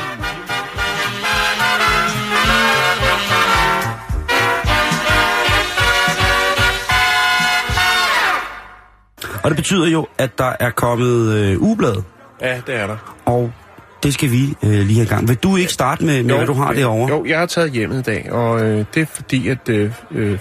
[SPEAKER 1] Og det betyder jo, at der er kommet øh, ugeblad,
[SPEAKER 2] Ja, det er der.
[SPEAKER 1] og det skal vi øh, lige have i gang. Vil du ikke starte med, med hvad du har derovre?
[SPEAKER 2] Jo, jeg har taget hjemmet i dag, og øh, det er fordi, at øh, øh,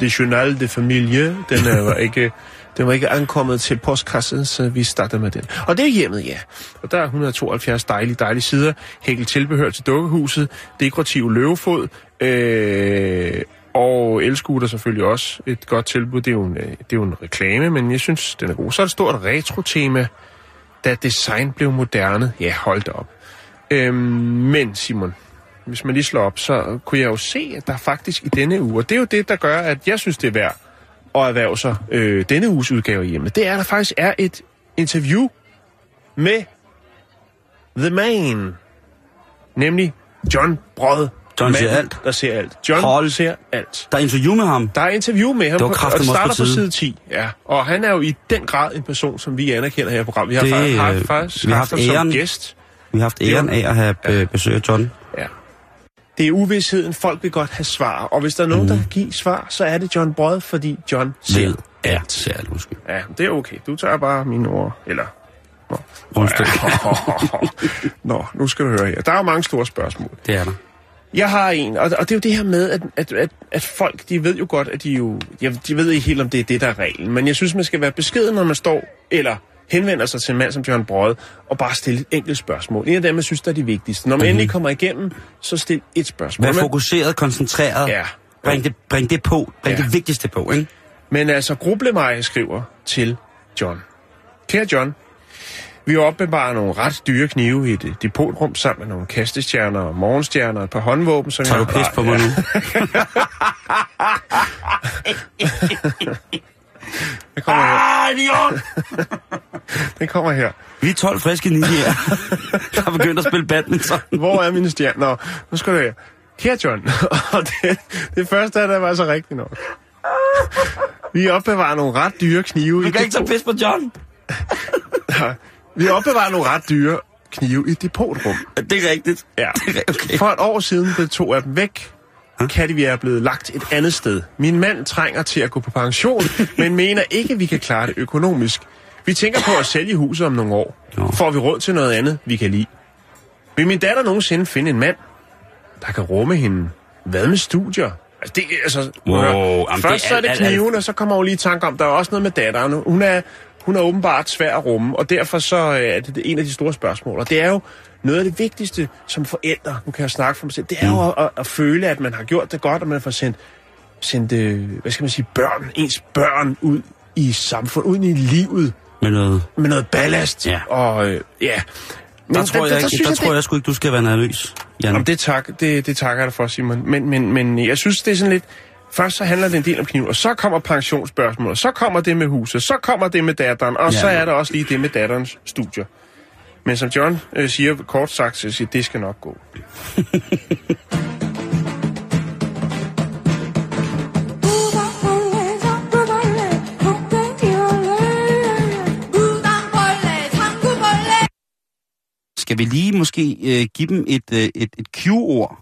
[SPEAKER 2] det Journal de Familie, den er, ikke den var ikke ankommet til postkassen, så vi startede med den. Og det er hjemmet, ja. Og der er 172 dejlige, dejlige sider. Hækkel tilbehør til dukkehuset. Dekorativ løvefod. Øh, og elskuter selvfølgelig også et godt tilbud. Det er, jo en, øh, det er jo en reklame, men jeg synes, den er god. Så er det et stort retro-tema, da design blev moderne. Ja, hold da op. Øhm, men Simon, hvis man lige slår op, så kunne jeg jo se, at der faktisk i denne uge, og det er jo det, der gør, at jeg synes, det er værd at erhverve sig øh, denne uges udgave hjemme, det er, at der faktisk er et interview med The Man, nemlig John Brod.
[SPEAKER 1] John ser alt.
[SPEAKER 2] Der ser alt. John
[SPEAKER 1] Hold.
[SPEAKER 2] ser alt.
[SPEAKER 1] Der er interview med ham.
[SPEAKER 2] Der er interview med ham,
[SPEAKER 1] Det var
[SPEAKER 2] på, og det starter
[SPEAKER 1] på
[SPEAKER 2] side 10. Ja. Og han er jo i den grad en person, som vi anerkender her i programmet. Vi har
[SPEAKER 1] Det,
[SPEAKER 2] faktisk,
[SPEAKER 1] øh,
[SPEAKER 2] har faktisk
[SPEAKER 1] vi har
[SPEAKER 2] haft
[SPEAKER 1] haft
[SPEAKER 2] ham som
[SPEAKER 1] æren.
[SPEAKER 2] gæst.
[SPEAKER 1] Vi har haft æren af at have øh, besøg af John.
[SPEAKER 2] Det er uvidsheden. Folk vil godt have svar. Og hvis der er nogen, der kan give svar, så er det John Brod, fordi John ser
[SPEAKER 1] Ved er særligt, undskyld.
[SPEAKER 2] Ja, det er okay. Du tager bare mine ord. Eller... Nå. Nå, nu skal du høre her. Der er jo mange store spørgsmål.
[SPEAKER 1] Det er der.
[SPEAKER 2] Jeg har en, og, og det er jo det her med, at, at, at, at folk, de ved jo godt, at de jo... De ved ikke helt, om det er det, der er reglen. Men jeg synes, man skal være beskeden, når man står, eller henvender sig til en mand som John Brød, og bare stille et enkelt spørgsmål. En af dem, jeg synes, der er de vigtigste. Når man mm-hmm. endelig kommer igennem, så stil et spørgsmål.
[SPEAKER 1] Vær
[SPEAKER 2] Men-
[SPEAKER 1] fokuseret, koncentreret.
[SPEAKER 2] Ja.
[SPEAKER 1] Bring det, bring det på. Bring
[SPEAKER 2] Ja.
[SPEAKER 1] det vigtigste på, ikke?
[SPEAKER 2] Men altså, Grublemej skriver til John. Kære John, vi opbevarer nogle ret dyre knive i et depotrum sammen med nogle kastestjerner og morgenstjerner og et par håndvåben. Som
[SPEAKER 1] Tager du
[SPEAKER 2] jeg
[SPEAKER 1] pis på mig nu?
[SPEAKER 2] Det kommer her.
[SPEAKER 1] Ah, idiot!
[SPEAKER 2] Det kommer her.
[SPEAKER 1] Vi er 12 friske ninjaer, der har begyndt at spille badminton.
[SPEAKER 2] Hvor er mine stjerner? Nå, nu skal du. Kære John, og det, det første af det var så rigtigt nok. Vi opbevarer nogle ret dyre knive.
[SPEAKER 1] Du
[SPEAKER 2] i
[SPEAKER 1] kan ikke tage pis på John.
[SPEAKER 2] Vi opbevarer nogle ret dyre knive i et depotrum.
[SPEAKER 1] Det er rigtigt.
[SPEAKER 2] Ja.
[SPEAKER 1] Det er okay.
[SPEAKER 2] For et år siden blev to af dem væk. Kan vi er blevet lagt et andet sted. Min mand trænger til at gå på pension, men mener ikke, at vi kan klare det økonomisk. Vi tænker på at sælge huset om nogle år. Får vi råd til noget andet, vi kan lide. Vil min datter nogensinde finde en mand, der kan rumme hende? Hvad med studier? Altså, det, altså,
[SPEAKER 1] Wow,
[SPEAKER 2] hør. Først
[SPEAKER 1] det er
[SPEAKER 2] så er det kniven, og så kommer hun lige i tanke om, der er også noget med datteren. Hun er, hun er åbenbart svær at rumme, og derfor så øh, er det en af de store spørgsmål. Og det er jo noget af det vigtigste som forældre, nu kan jeg snakke for mig selv, det er jo at, at, at føle, at man har gjort det godt, og man får sendt, sendt øh, hvad skal man sige, børn, ens børn ud i samfundet, ud i livet,
[SPEAKER 1] Med noget...
[SPEAKER 2] med noget ballast.
[SPEAKER 1] Ja.
[SPEAKER 2] Og øh, ja. Men
[SPEAKER 1] Der tror jeg,
[SPEAKER 2] synes
[SPEAKER 1] der tror jeg sgu ikke, du skal være nervøs, Jan.
[SPEAKER 2] Jamen, det, tak, det, det takker jeg dig for, Simon. Men, men, men jeg synes, det er sådan lidt... Først så handler det en del om kniven, og så kommer pensionsspørgsmålet, så kommer det med huset, så kommer det med datteren, og
[SPEAKER 1] Ja.
[SPEAKER 2] så er der også lige det med datterens studier. Men som John øh, siger kort sagt, så siger, det skal nok gå.
[SPEAKER 1] skal vi lige måske øh, give dem et, øh, et, et Q-ord?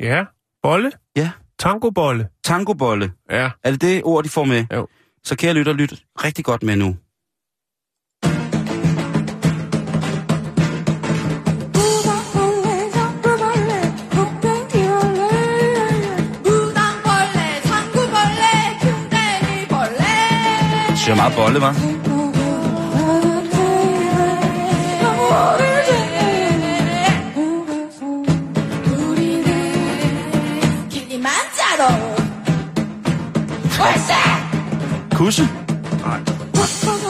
[SPEAKER 2] Ja, bolle.
[SPEAKER 1] Ja.
[SPEAKER 2] Tangobolle.
[SPEAKER 1] Tangobolle.
[SPEAKER 2] Ja.
[SPEAKER 1] Er det det ord, de får med?
[SPEAKER 2] Jo.
[SPEAKER 1] Så kære lytter, lyt rigtig godt med nu. Det siger meget bolle, var.
[SPEAKER 5] 우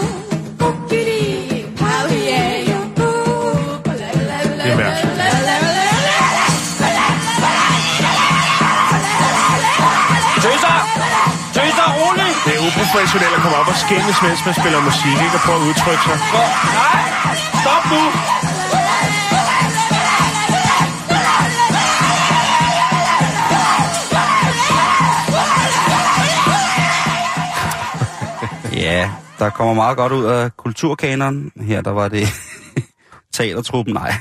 [SPEAKER 2] Uprofessionelt at komme op og skændes, mens man spiller musik, ikke? Og prøve at udtrykke sig.
[SPEAKER 1] Nej! Stop nu! Ja, der kommer meget godt ud af kulturkanonen. Her der var det teatertruppen. Nej,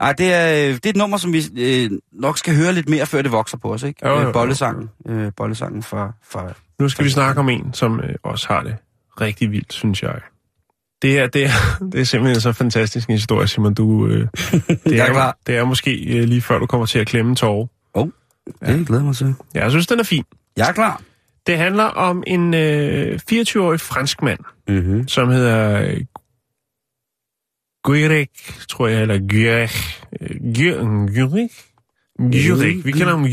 [SPEAKER 1] Ej, det, er, det er et nummer, som vi øh, nok skal høre lidt mere, før det vokser på os. Ikke?
[SPEAKER 2] Jo, jo, jo.
[SPEAKER 1] Øh, Bollesangen. Øh, bollesangen fra, fra...
[SPEAKER 2] Nu skal vi snakke om en, som øh, også har det rigtig vildt, synes jeg. Det er, det er, det er simpelthen så fantastisk en historie, Simon. Du, øh, det,
[SPEAKER 1] er klar.
[SPEAKER 2] det er måske øh, lige før du kommer til at klemme tårer.
[SPEAKER 1] Oh, det glæder jeg mig til.
[SPEAKER 2] Ja, jeg synes, den er fin.
[SPEAKER 1] Jeg er klar.
[SPEAKER 2] Det handler om en øh, 24-årig fransk mand,
[SPEAKER 1] Mm-hmm.
[SPEAKER 2] som hedder øh, tror jeg, eller Guirek. Guirek? Guirek. Vi kalder ham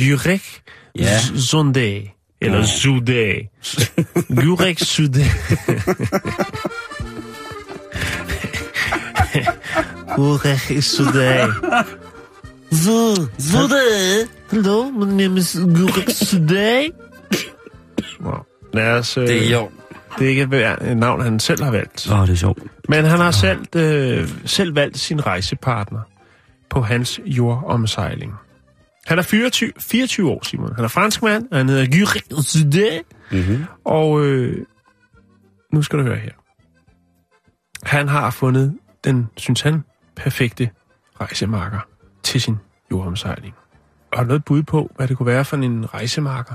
[SPEAKER 1] Ja.
[SPEAKER 2] Zonde. Eller
[SPEAKER 1] Ja.
[SPEAKER 2] Zude. Guirek Zude. Guirek Zude. Zude. Hello, my name is Zude. Wow. Lad os... Øh,
[SPEAKER 1] Det er jo.
[SPEAKER 2] det er ikke et- et navn, han selv har valgt.
[SPEAKER 1] Åh, oh, det er sjovt.
[SPEAKER 2] Men han har selv, øh, selv valgt sin rejsepartner på hans jordomsejling. Han er 24, 24 år, Simon. Han er franskmand, og han hedder Guy Zudé.
[SPEAKER 1] Mm-hmm.
[SPEAKER 2] Og øh, nu skal du høre her. Han har fundet den, synes han, perfekte rejsemarker til sin jordomsejling. Og har noget bud på, hvad det kunne være for en rejsemarker?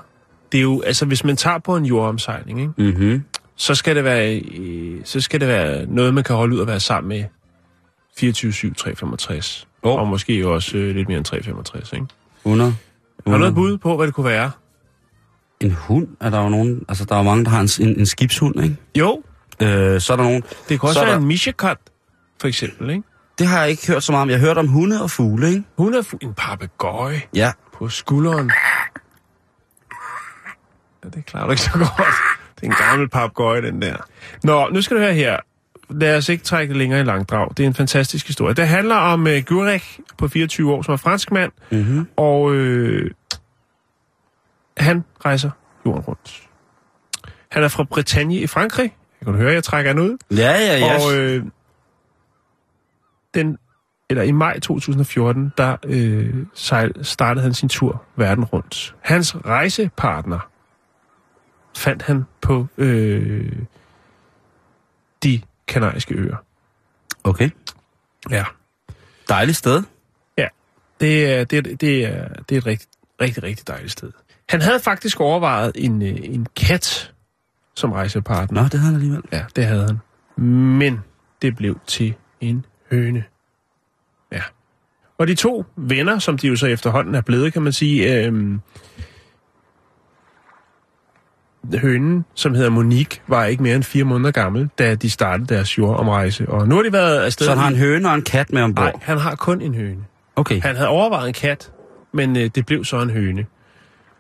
[SPEAKER 2] Det er jo, altså hvis man tager på en jordomsejling, ikke?
[SPEAKER 1] Mm-hmm.
[SPEAKER 2] så skal det være, øh, så skal det være noget, man kan holde ud og være sammen med 24-7, 365.
[SPEAKER 1] Jo.
[SPEAKER 2] Og måske også øh, lidt mere end 365, ikke?
[SPEAKER 1] 100.
[SPEAKER 2] Har du noget bud på, hvad det kunne være?
[SPEAKER 1] En hund er der jo nogen... Altså, der er jo mange, der har en, en, en skibshund, ikke?
[SPEAKER 2] Jo,
[SPEAKER 1] Øh, så er der nogen...
[SPEAKER 2] det kunne også
[SPEAKER 1] Så
[SPEAKER 2] være
[SPEAKER 1] der-
[SPEAKER 2] en Mishakat, for eksempel, ikke?
[SPEAKER 1] Det har jeg ikke hørt så meget om. Jeg har hørt om hunde og fugle, ikke?
[SPEAKER 2] Hun er fu- en papegøje
[SPEAKER 1] Ja.
[SPEAKER 2] på skulderen. Ja, det klarer du ikke så godt. Det er en gammel papegøje, den der. Nå, nu skal du høre her. Lad os ikke trække det længere i langdrag. Det er en fantastisk historie. Det handler om uh, Gurek på 24 år, som er fransk mand,
[SPEAKER 1] Mm-hmm.
[SPEAKER 2] Og øh, han rejser jorden rundt. Han er fra Bretagne i Frankrig. Jeg kan du høre, jeg trækker han ud.
[SPEAKER 1] Ja, ja, ja.
[SPEAKER 2] Og øh, den, eller i maj 2014, der øh, sejl, startede han sin tur verden rundt. Hans rejsepartner fandt han på øh, de kanariske øer.
[SPEAKER 1] Okay.
[SPEAKER 2] Ja.
[SPEAKER 1] Dejligt sted.
[SPEAKER 2] Det er, det, er, det er, det er et rigtig, rigtig, rigtig dejligt sted. Han havde faktisk overvejet en, øh, en kat som rejsepartner.
[SPEAKER 1] Nå, det havde han alligevel.
[SPEAKER 2] Ja, det havde han. Men det blev til en høne. Ja. Og de to venner, som de jo så efterhånden er blevet, kan man sige, øhm, hønen, som hedder Monique, var ikke mere end fire måneder gammel, da de startede deres jordomrejse. Og nu har de været afsted...
[SPEAKER 1] Så han har en høne og en kat med ombord.
[SPEAKER 2] Nej, han har kun en høne.
[SPEAKER 1] Okay.
[SPEAKER 2] Han havde overvejet en kat, men øh, det blev så en høne.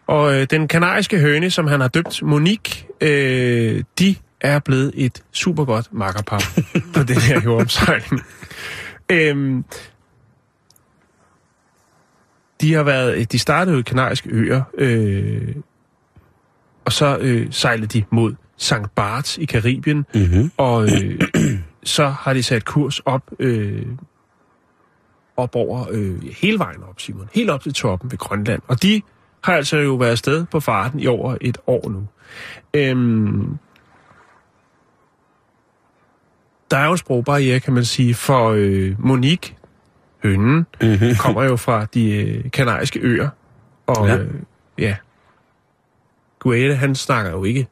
[SPEAKER 2] Og øh, den kanariske høne, som han har døbt Monique, øh, de er blevet et super godt makkerpar på den her jordomsejling. øhm, de har været, de startede jo i kanariske øer, øh, og så øh, sejlede de mod St. Barts i Karibien,
[SPEAKER 1] Mm-hmm.
[SPEAKER 2] og øh, så har de sat kurs op, øh, op over øh, hele vejen op, Simon. Helt op til toppen ved Grønland. Og de har altså jo været afsted på farten i over et år nu. Øhm, der er jo en sprogbarriere, kan man sige, for øh, Monique, hønnen,
[SPEAKER 1] Mm-hmm.
[SPEAKER 2] kommer jo fra de øh, kanariske øer. Og
[SPEAKER 1] ja,
[SPEAKER 2] øh, ja. Guede, han snakker jo ikke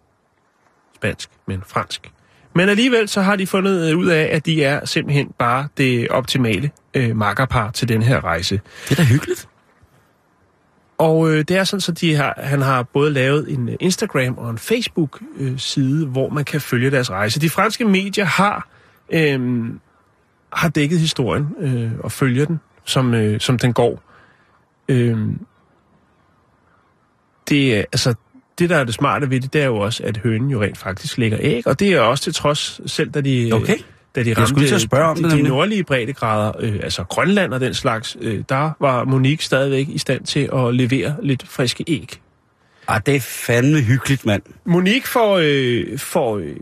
[SPEAKER 2] spansk, men fransk. Men alligevel så har de fundet øh, ud af, at de er simpelthen bare det optimale øh, makkerpar til den her rejse.
[SPEAKER 1] Det er da hyggeligt.
[SPEAKER 2] Og øh, det er sådan, så de har, han har både lavet en øh, Instagram og en Facebook-side, øh, hvor man kan følge deres rejse. De franske medier har, øh, har dækket historien øh, og følger den, som, øh, som den går. Øh, det, er, altså, det, der er det smarte ved det, det er jo også, at hønen jo rent faktisk lægger æg, og det er også til trods, selv da de,
[SPEAKER 1] Okay.
[SPEAKER 2] da de
[SPEAKER 1] Jeg til at spørge om
[SPEAKER 2] de,
[SPEAKER 1] det
[SPEAKER 2] de nordlige breddegrader, øh, altså Grønland og den slags, øh, der var Monique stadigvæk i stand til at levere lidt friske æg.
[SPEAKER 1] Ah, det er fandme hyggeligt, mand.
[SPEAKER 2] Monique får, øh, får øh,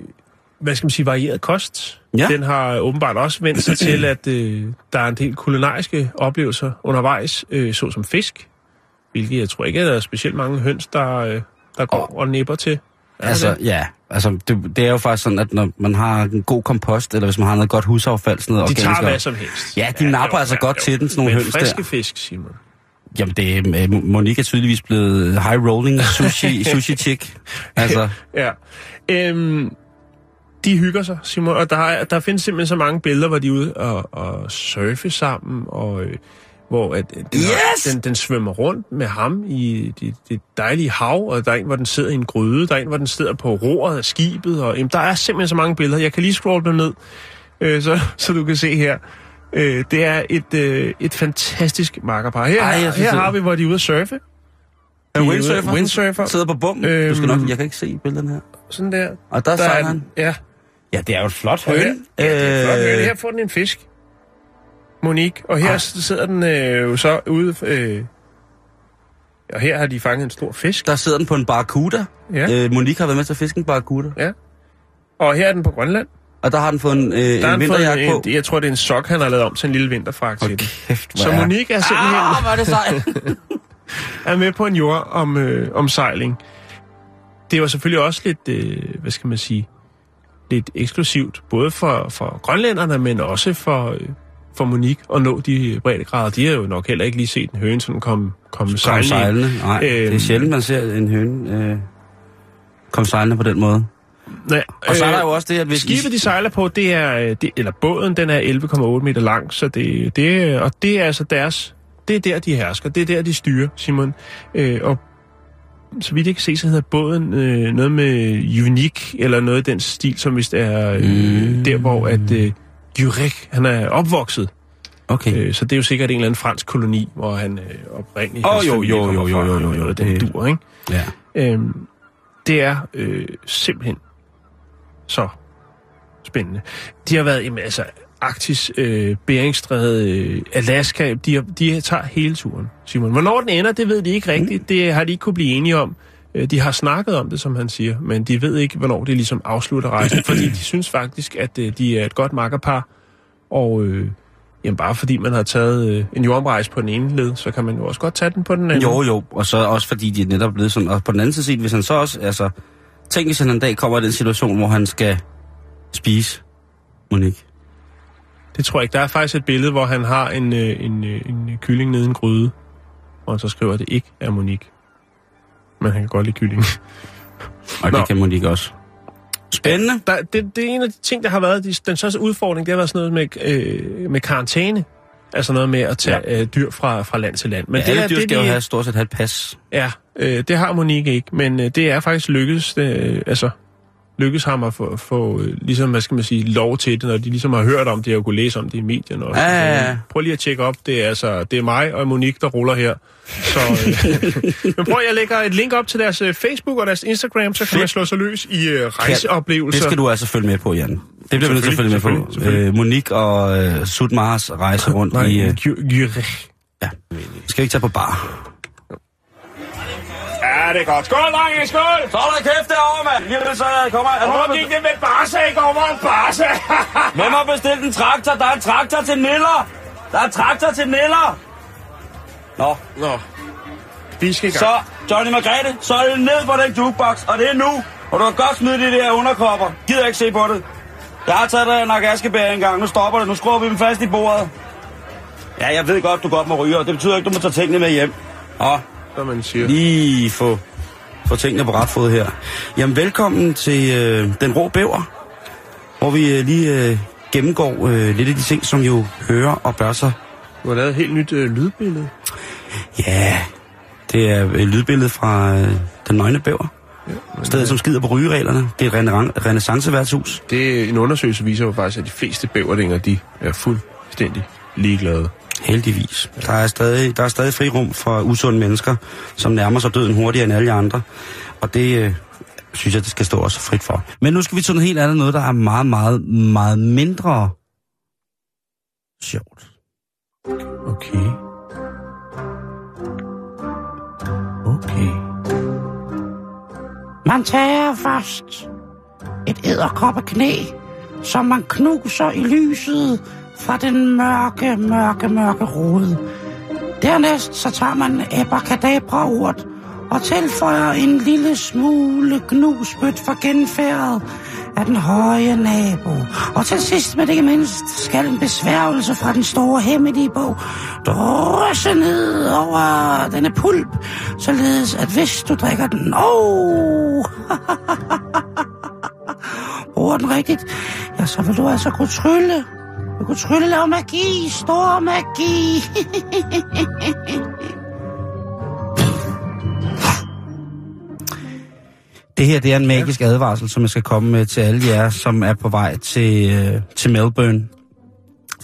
[SPEAKER 2] hvad skal man sige, varieret kost.
[SPEAKER 1] Ja.
[SPEAKER 2] Den har åbenbart også vendt sig til, at øh, der er en del kulinariske oplevelser undervejs, øh, såsom fisk, hvilket jeg tror ikke, at der er specielt mange høns, der, øh, der går og nipper til. Er
[SPEAKER 1] Altså,
[SPEAKER 2] det?
[SPEAKER 1] ja. Altså, det, det er jo faktisk sådan, at når man har en god kompost, eller hvis man har noget godt husaffald, sådan noget
[SPEAKER 2] De tager hvad som helst.
[SPEAKER 1] Ja, de napper altså godt til den, sådan nogle høns der.
[SPEAKER 2] friske fisk, Simon.
[SPEAKER 1] Jamen, det er, øh, Monique er tydeligvis blevet high rolling sushi, sushi chick. Altså,
[SPEAKER 2] Ja. Øhm, de hygger sig, Simon, og der, er, der findes simpelthen så mange billeder, hvor de er ude og, og surfe sammen, og øh, hvor at, den, har,
[SPEAKER 1] Yes!
[SPEAKER 2] den, den svømmer rundt med ham i det, det dejlige hav, og der er en, hvor den sidder i en gryde, der er en, hvor den sidder på roret af skibet, og jamen, der er simpelthen så mange billeder. Jeg kan lige scrolle dem ned, øh, så, så du kan se her. Øh, det er et, øh, et fantastisk makkerpar. Her,
[SPEAKER 1] Ej,
[SPEAKER 2] her har vi, hvor de er ude at surfe.
[SPEAKER 1] Er
[SPEAKER 2] De er
[SPEAKER 1] windsurfer?
[SPEAKER 2] Windsurfer.
[SPEAKER 1] Sidder på bummen. Øhm, du skal
[SPEAKER 2] Øhm.
[SPEAKER 1] nok, jeg kan ikke se billederne her.
[SPEAKER 2] Sådan der.
[SPEAKER 1] Og der,
[SPEAKER 2] Der er den. Ja.
[SPEAKER 1] Ja, det er jo et flot høn.
[SPEAKER 2] ja, det er flot.
[SPEAKER 1] Øh,
[SPEAKER 2] Her får den en fisk. Monique. Og her
[SPEAKER 1] Ah.
[SPEAKER 2] sidder den øh, jo så ude... Øh, og her har de fanget en stor fisk.
[SPEAKER 1] Der sidder den på en barracuda.
[SPEAKER 2] Ja.
[SPEAKER 1] Øh, Monique har været med til at fiske en barracuda.
[SPEAKER 2] Ja. Og her er den på Grønland.
[SPEAKER 1] Og der har den fået en, øh,
[SPEAKER 2] Der er
[SPEAKER 1] en vinterjakke på.
[SPEAKER 2] en, jeg tror, det er en sok, han har lavet om til en lille vinterfragt til den.
[SPEAKER 1] Kæft,
[SPEAKER 2] Så Monique er simpelthen
[SPEAKER 1] Ah, hvor er det sejt.
[SPEAKER 2] er med på en jord om, øh, om sejling. Det var selvfølgelig også lidt, øh, hvad skal man sige, lidt eksklusivt, både for, for grønlænderne, men også for, øh, for Monique at nå de breddegrader. De har jo nok heller ikke lige set en høne sådan komme, komme
[SPEAKER 1] Kom
[SPEAKER 2] sejlende.
[SPEAKER 1] sejlende. Nej, det er
[SPEAKER 2] Øhm.
[SPEAKER 1] sjældent, man ser en høne øh, komme sejlende på den måde.
[SPEAKER 2] Nej,
[SPEAKER 1] Og så er der
[SPEAKER 2] øh,
[SPEAKER 1] jo også det, at hvis
[SPEAKER 2] Skibet, de sejler på, det er, øh, det, eller båden, den er 11,8 meter lang, så det, det, og det er altså deres, det er der, de hersker, det er der, de styrer, Simon. Øh, og så vidt jeg kan se, så hedder båden øh, noget med unik, eller noget af den stil, som vist er øh,
[SPEAKER 1] Mm.
[SPEAKER 2] der, hvor at øh, Jurek, han er opvokset.
[SPEAKER 1] Okay.
[SPEAKER 2] Øh, så det er jo sikkert en eller anden fransk koloni, hvor han øh, oprindeligt...
[SPEAKER 1] Åh,
[SPEAKER 2] hans
[SPEAKER 1] jo, jo, jo, jo, jo, jo, jo, det-
[SPEAKER 2] dur, ikke?
[SPEAKER 1] Ja.
[SPEAKER 2] Øhm, det er øh, simpelthen så spændende. De har været, jamen, altså, Arktis, øh, Beringstrædet, øh, Alaska, de, har, de tager hele turen, Simon. Hvornår den ender, det ved de ikke rigtigt.
[SPEAKER 1] Mm.
[SPEAKER 2] Det har de ikke kunne blive enige om. Øh, De har snakket om det, som han siger, men de ved ikke, hvornår det ligesom afslutter rejsen, fordi de synes faktisk, at øh, de er et godt makkerpar, og øh, jamen, bare fordi man har taget øh, en jordomrejse på den ene led, så kan man jo også godt tage den på den anden.
[SPEAKER 1] Jo, jo, og så også fordi de er netop blevet sådan, og på den anden side, hvis han så også, altså, tænk hvis han en dag kommer i den situation, hvor han skal spise Monique.
[SPEAKER 2] Det tror jeg ikke. Der er faktisk et billede, hvor han har en, øh, en, øh, en kylling nede i en gryde, og han så skriver, at det ikke er Monique. Men han kan godt lide kylling.
[SPEAKER 1] Og
[SPEAKER 2] Nå.
[SPEAKER 1] det kan Monique også. Spændende.
[SPEAKER 2] Der, det, det er en af de ting, der har været de, den største udfordring, det har været sådan noget med, øh, med karantæne. Altså noget med at tage ja. øh, dyr fra, fra land til land. Men
[SPEAKER 1] ja, alle
[SPEAKER 2] er
[SPEAKER 1] dyr
[SPEAKER 2] det,
[SPEAKER 1] skal jo
[SPEAKER 2] de-
[SPEAKER 1] have stort set have et pas.
[SPEAKER 2] Ja, øh, det har Monique ikke, men øh, det er faktisk lykkedes, øh, altså lykkedes ham at få, få øh, ligesom, hvad skal man sige, lov til det, når de ligesom har hørt om det, og kunne læse om det i medierne også.
[SPEAKER 1] Ja, ja, ja.
[SPEAKER 2] Prøv lige at tjekke op, det er altså, det er mig og Monique, der ruller her. Så, øh, men prøv, jeg lægger et link op til deres øh, Facebook og deres Instagram, så kan man slå sig løs i øh, rejseoplevelser.
[SPEAKER 1] Det skal du altså følge med på, Jan. Det bliver vi nødt til at følge med på. Øh, Monique og øh, Sudmars rejse rundt
[SPEAKER 2] Nej,
[SPEAKER 1] i... Øh, ja. Skal vi ikke tage på bar?
[SPEAKER 4] Ja, det er godt. Skål, drenge, skål!
[SPEAKER 1] Så hold da kæft derovre, mand! Lige så kommer... Er
[SPEAKER 4] Hvor gik det med Barca i går? Hvor en Barca?
[SPEAKER 1] Hvem har bestilt en traktor? Der er en traktor til Niller! Der er en traktor til Niller! Nå,
[SPEAKER 2] Nå, vi skal i gang.
[SPEAKER 1] så Johnny Margrethe, så er det ned på den jukebox, og det er nu. Og du kan godt smide de der underkopper. Gider ikke se på det. Jeg har taget dig en askebær engang. Nu stopper det. Nu skruer vi dem fast i bordet. Ja, jeg ved godt, du godt må ryge, og det betyder ikke, du må tage tingene med hjem. Og
[SPEAKER 2] Som man siger.
[SPEAKER 1] lige få, få tingene på ret fod her. Jamen, velkommen til øh, Den Rå Bæver, hvor vi øh, lige øh, gennemgår øh, lidt af de ting, som jo hører og bør sig.
[SPEAKER 2] Du har lavet et helt nyt øh, lydbillede.
[SPEAKER 1] Ja, det er et lydbillede fra øh, Den Nøgne Bæver. Stedet, som skider på rygereglerne. Det er et rena- renaissanceværtshus.
[SPEAKER 2] Det er en undersøgelse viser jo faktisk, at de fleste bæverdinger, de er fuldstændig ligeglade.
[SPEAKER 1] Heldigvis. Der er stadig, der er stadig fri rum for usunde mennesker, som nærmer sig døden hurtigere end alle andre. Og det øh, synes jeg, det skal stå også frit for. Men nu skal vi til noget helt andet, noget der er meget, meget, meget mindre sjovt.
[SPEAKER 2] Okay. Okay.
[SPEAKER 6] Man tager først et æderkoppeknæ, som man knuser i lyset fra den mørke, mørke, mørke rode. Dernæst så tager man abracadabra-urt og tilføjer en lille smule gnusbødt for genfærdet af den høje nabo. Og til sidst, men ikke mindst, skal en besværgelse fra den store hemmelige bog drysse ned over denne pulp, således at hvis du drikker den, oh, bruger den rigtigt, ja, så vil du altså kunne trylle
[SPEAKER 1] du kan trylle lave magi, stor magi. Det her det er en magisk advarsel, som jeg skal komme med til alle jer, som er på vej til, øh, til Melbourne.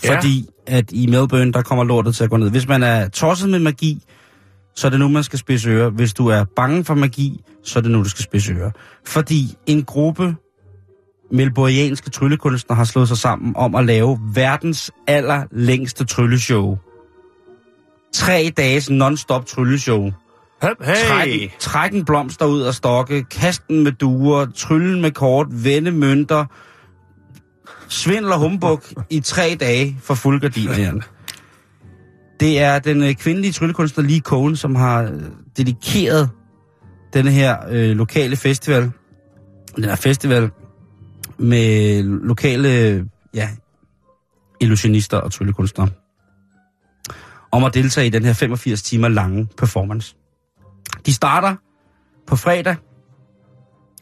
[SPEAKER 2] Ja.
[SPEAKER 1] Fordi at i Melbourne, der kommer lortet til at gå ned. Hvis man er tosset med magi, så er det nu, man skal spidse ører. Hvis du er bange for magi, så er det nu, du skal spidse ører. Fordi en gruppe melbourianske tryllekunstnere har slået sig sammen om at lave verdens allerlængste trylleshow. Tre dages non-stop trylleshow.
[SPEAKER 2] Hey!
[SPEAKER 1] Træk, træk en blomster ud af stokke, kasten med duer, tryllen med kort, vende mønter, svindel og humbug i tre dage for fuld gardiner. Det er den øh, kvindelige tryllekunstner Lee Cohen, som har øh, dedikeret denne her øh, lokale festival, den her festival med lokale ja, illusionister og tryllekunstnere, om at deltage i den her 85 timer lange performance. De starter på fredag.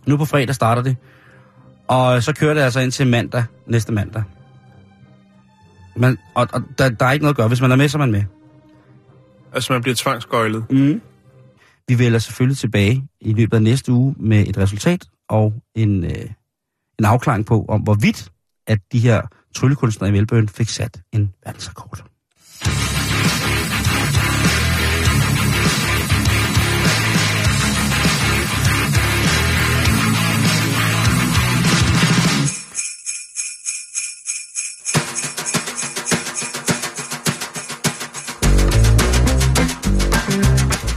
[SPEAKER 1] Nu på fredag starter det. Og så kører det altså ind til mandag, næste mandag. Man, og og der, der er ikke noget at gøre. Hvis man er med, så er man med.
[SPEAKER 2] Altså, man bliver tvangsgøjlet.
[SPEAKER 1] Mm. Vi vælger selvfølgelig tilbage i løbet af næste uge med et resultat og en, øh, en afklaring på, om hvorvidt at de her tryllekunstnere i Melbourne fik sat en verdensrekord.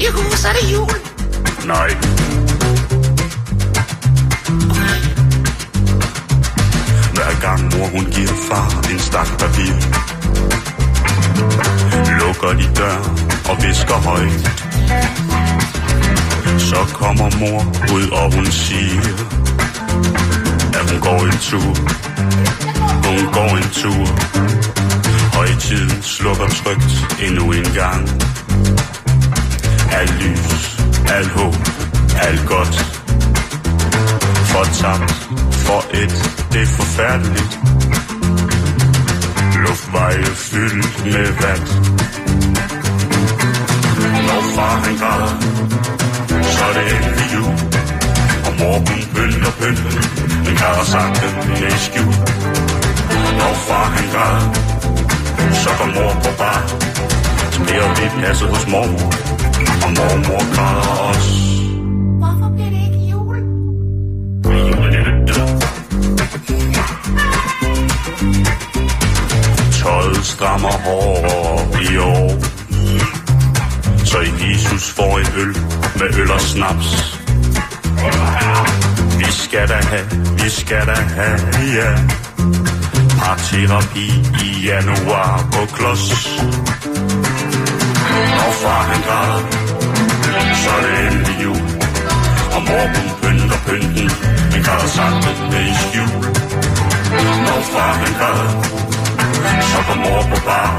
[SPEAKER 7] Juhu, så er det jul.
[SPEAKER 4] Nej. Gang mor hun giver far en stak papir. Lukker de dør og visker højt. Så kommer mor ud og hun siger At hun går en tur. Hun går en tur. Højtiden slukker trygt endnu en gang. Al lys, al håb, alt godt. For tabt for et, det er forfærdeligt. Luftveje fyldt med vand. Når far han græder, så er det endelig jul. Og mor hun pynter pynten, men græder sagte med skjul. Når far han græder, så går mor på bar. Så bliver vi passet hos mormor. Og mormor græder også. Strammer hårdere i år. Så Jesus får en øl med øl og snaps. Vi skal da have, vi skal da have, ja. Parterapi i januar på klods. Og far han græder, så er det endelig jul. Og mor hun pynter pynten, men græder sammen med i skjul. Når far han græder, så går mor på bar.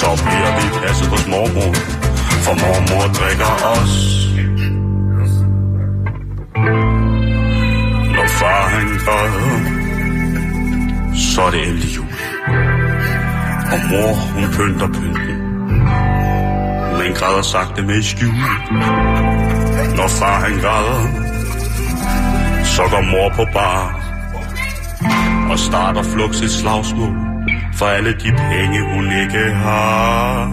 [SPEAKER 4] Så bliver vi passet hos mormor, for mormor drikker os. Når far han bader så er det endelig jul. Og mor hun pynter pynten, men græder sagte med skjul. Når far han græder, så går mor på bar og starter flugt et slagsmål for alle de penge, hun ikke har.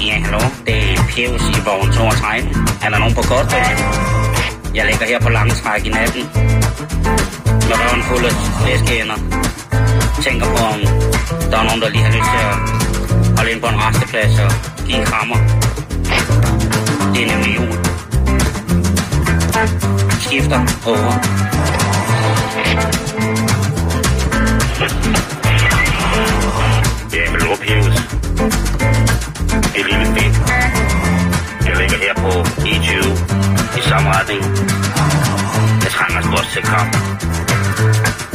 [SPEAKER 8] Ja, hallo. Det er Pius i vogn 32. Er der nogen på kort? Jeg ligger her på langtræk i natten. Med røven fuld af flæskeænder. Tænker på, om der er nogen, der lige har lyst til at holde ind på en resteplads og give en krammer. Det er nemlig jul. Skifter over. Ja, hallo, Det lille fedt. Jeg ligger her på E20 i samme retning. Jeg trænger sgu også til kamp.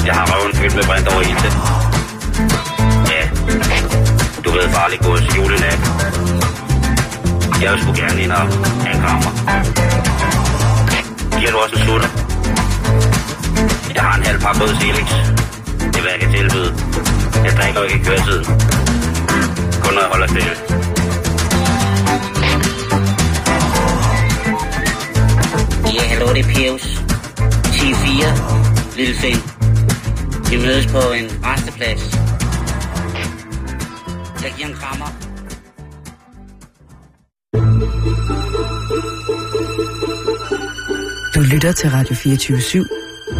[SPEAKER 8] Jeg har røven fyldt med brint over. Ja, du ved farlig gods julenat. Jeg vil sgu gerne ind og have en krammer. Giver du også en sutter?
[SPEAKER 1] Jeg har en halv par både Felix. Det er, hvad jeg kan tilbyde. Jeg drikker ikke i køretiden. Kun når jeg holder stille. Ja, hallo, det er Pius. 10-4, lille Finn. Vi mødes på en resteplads. Jeg giver en krammer.
[SPEAKER 9] Du lytter til Radio 24 /7.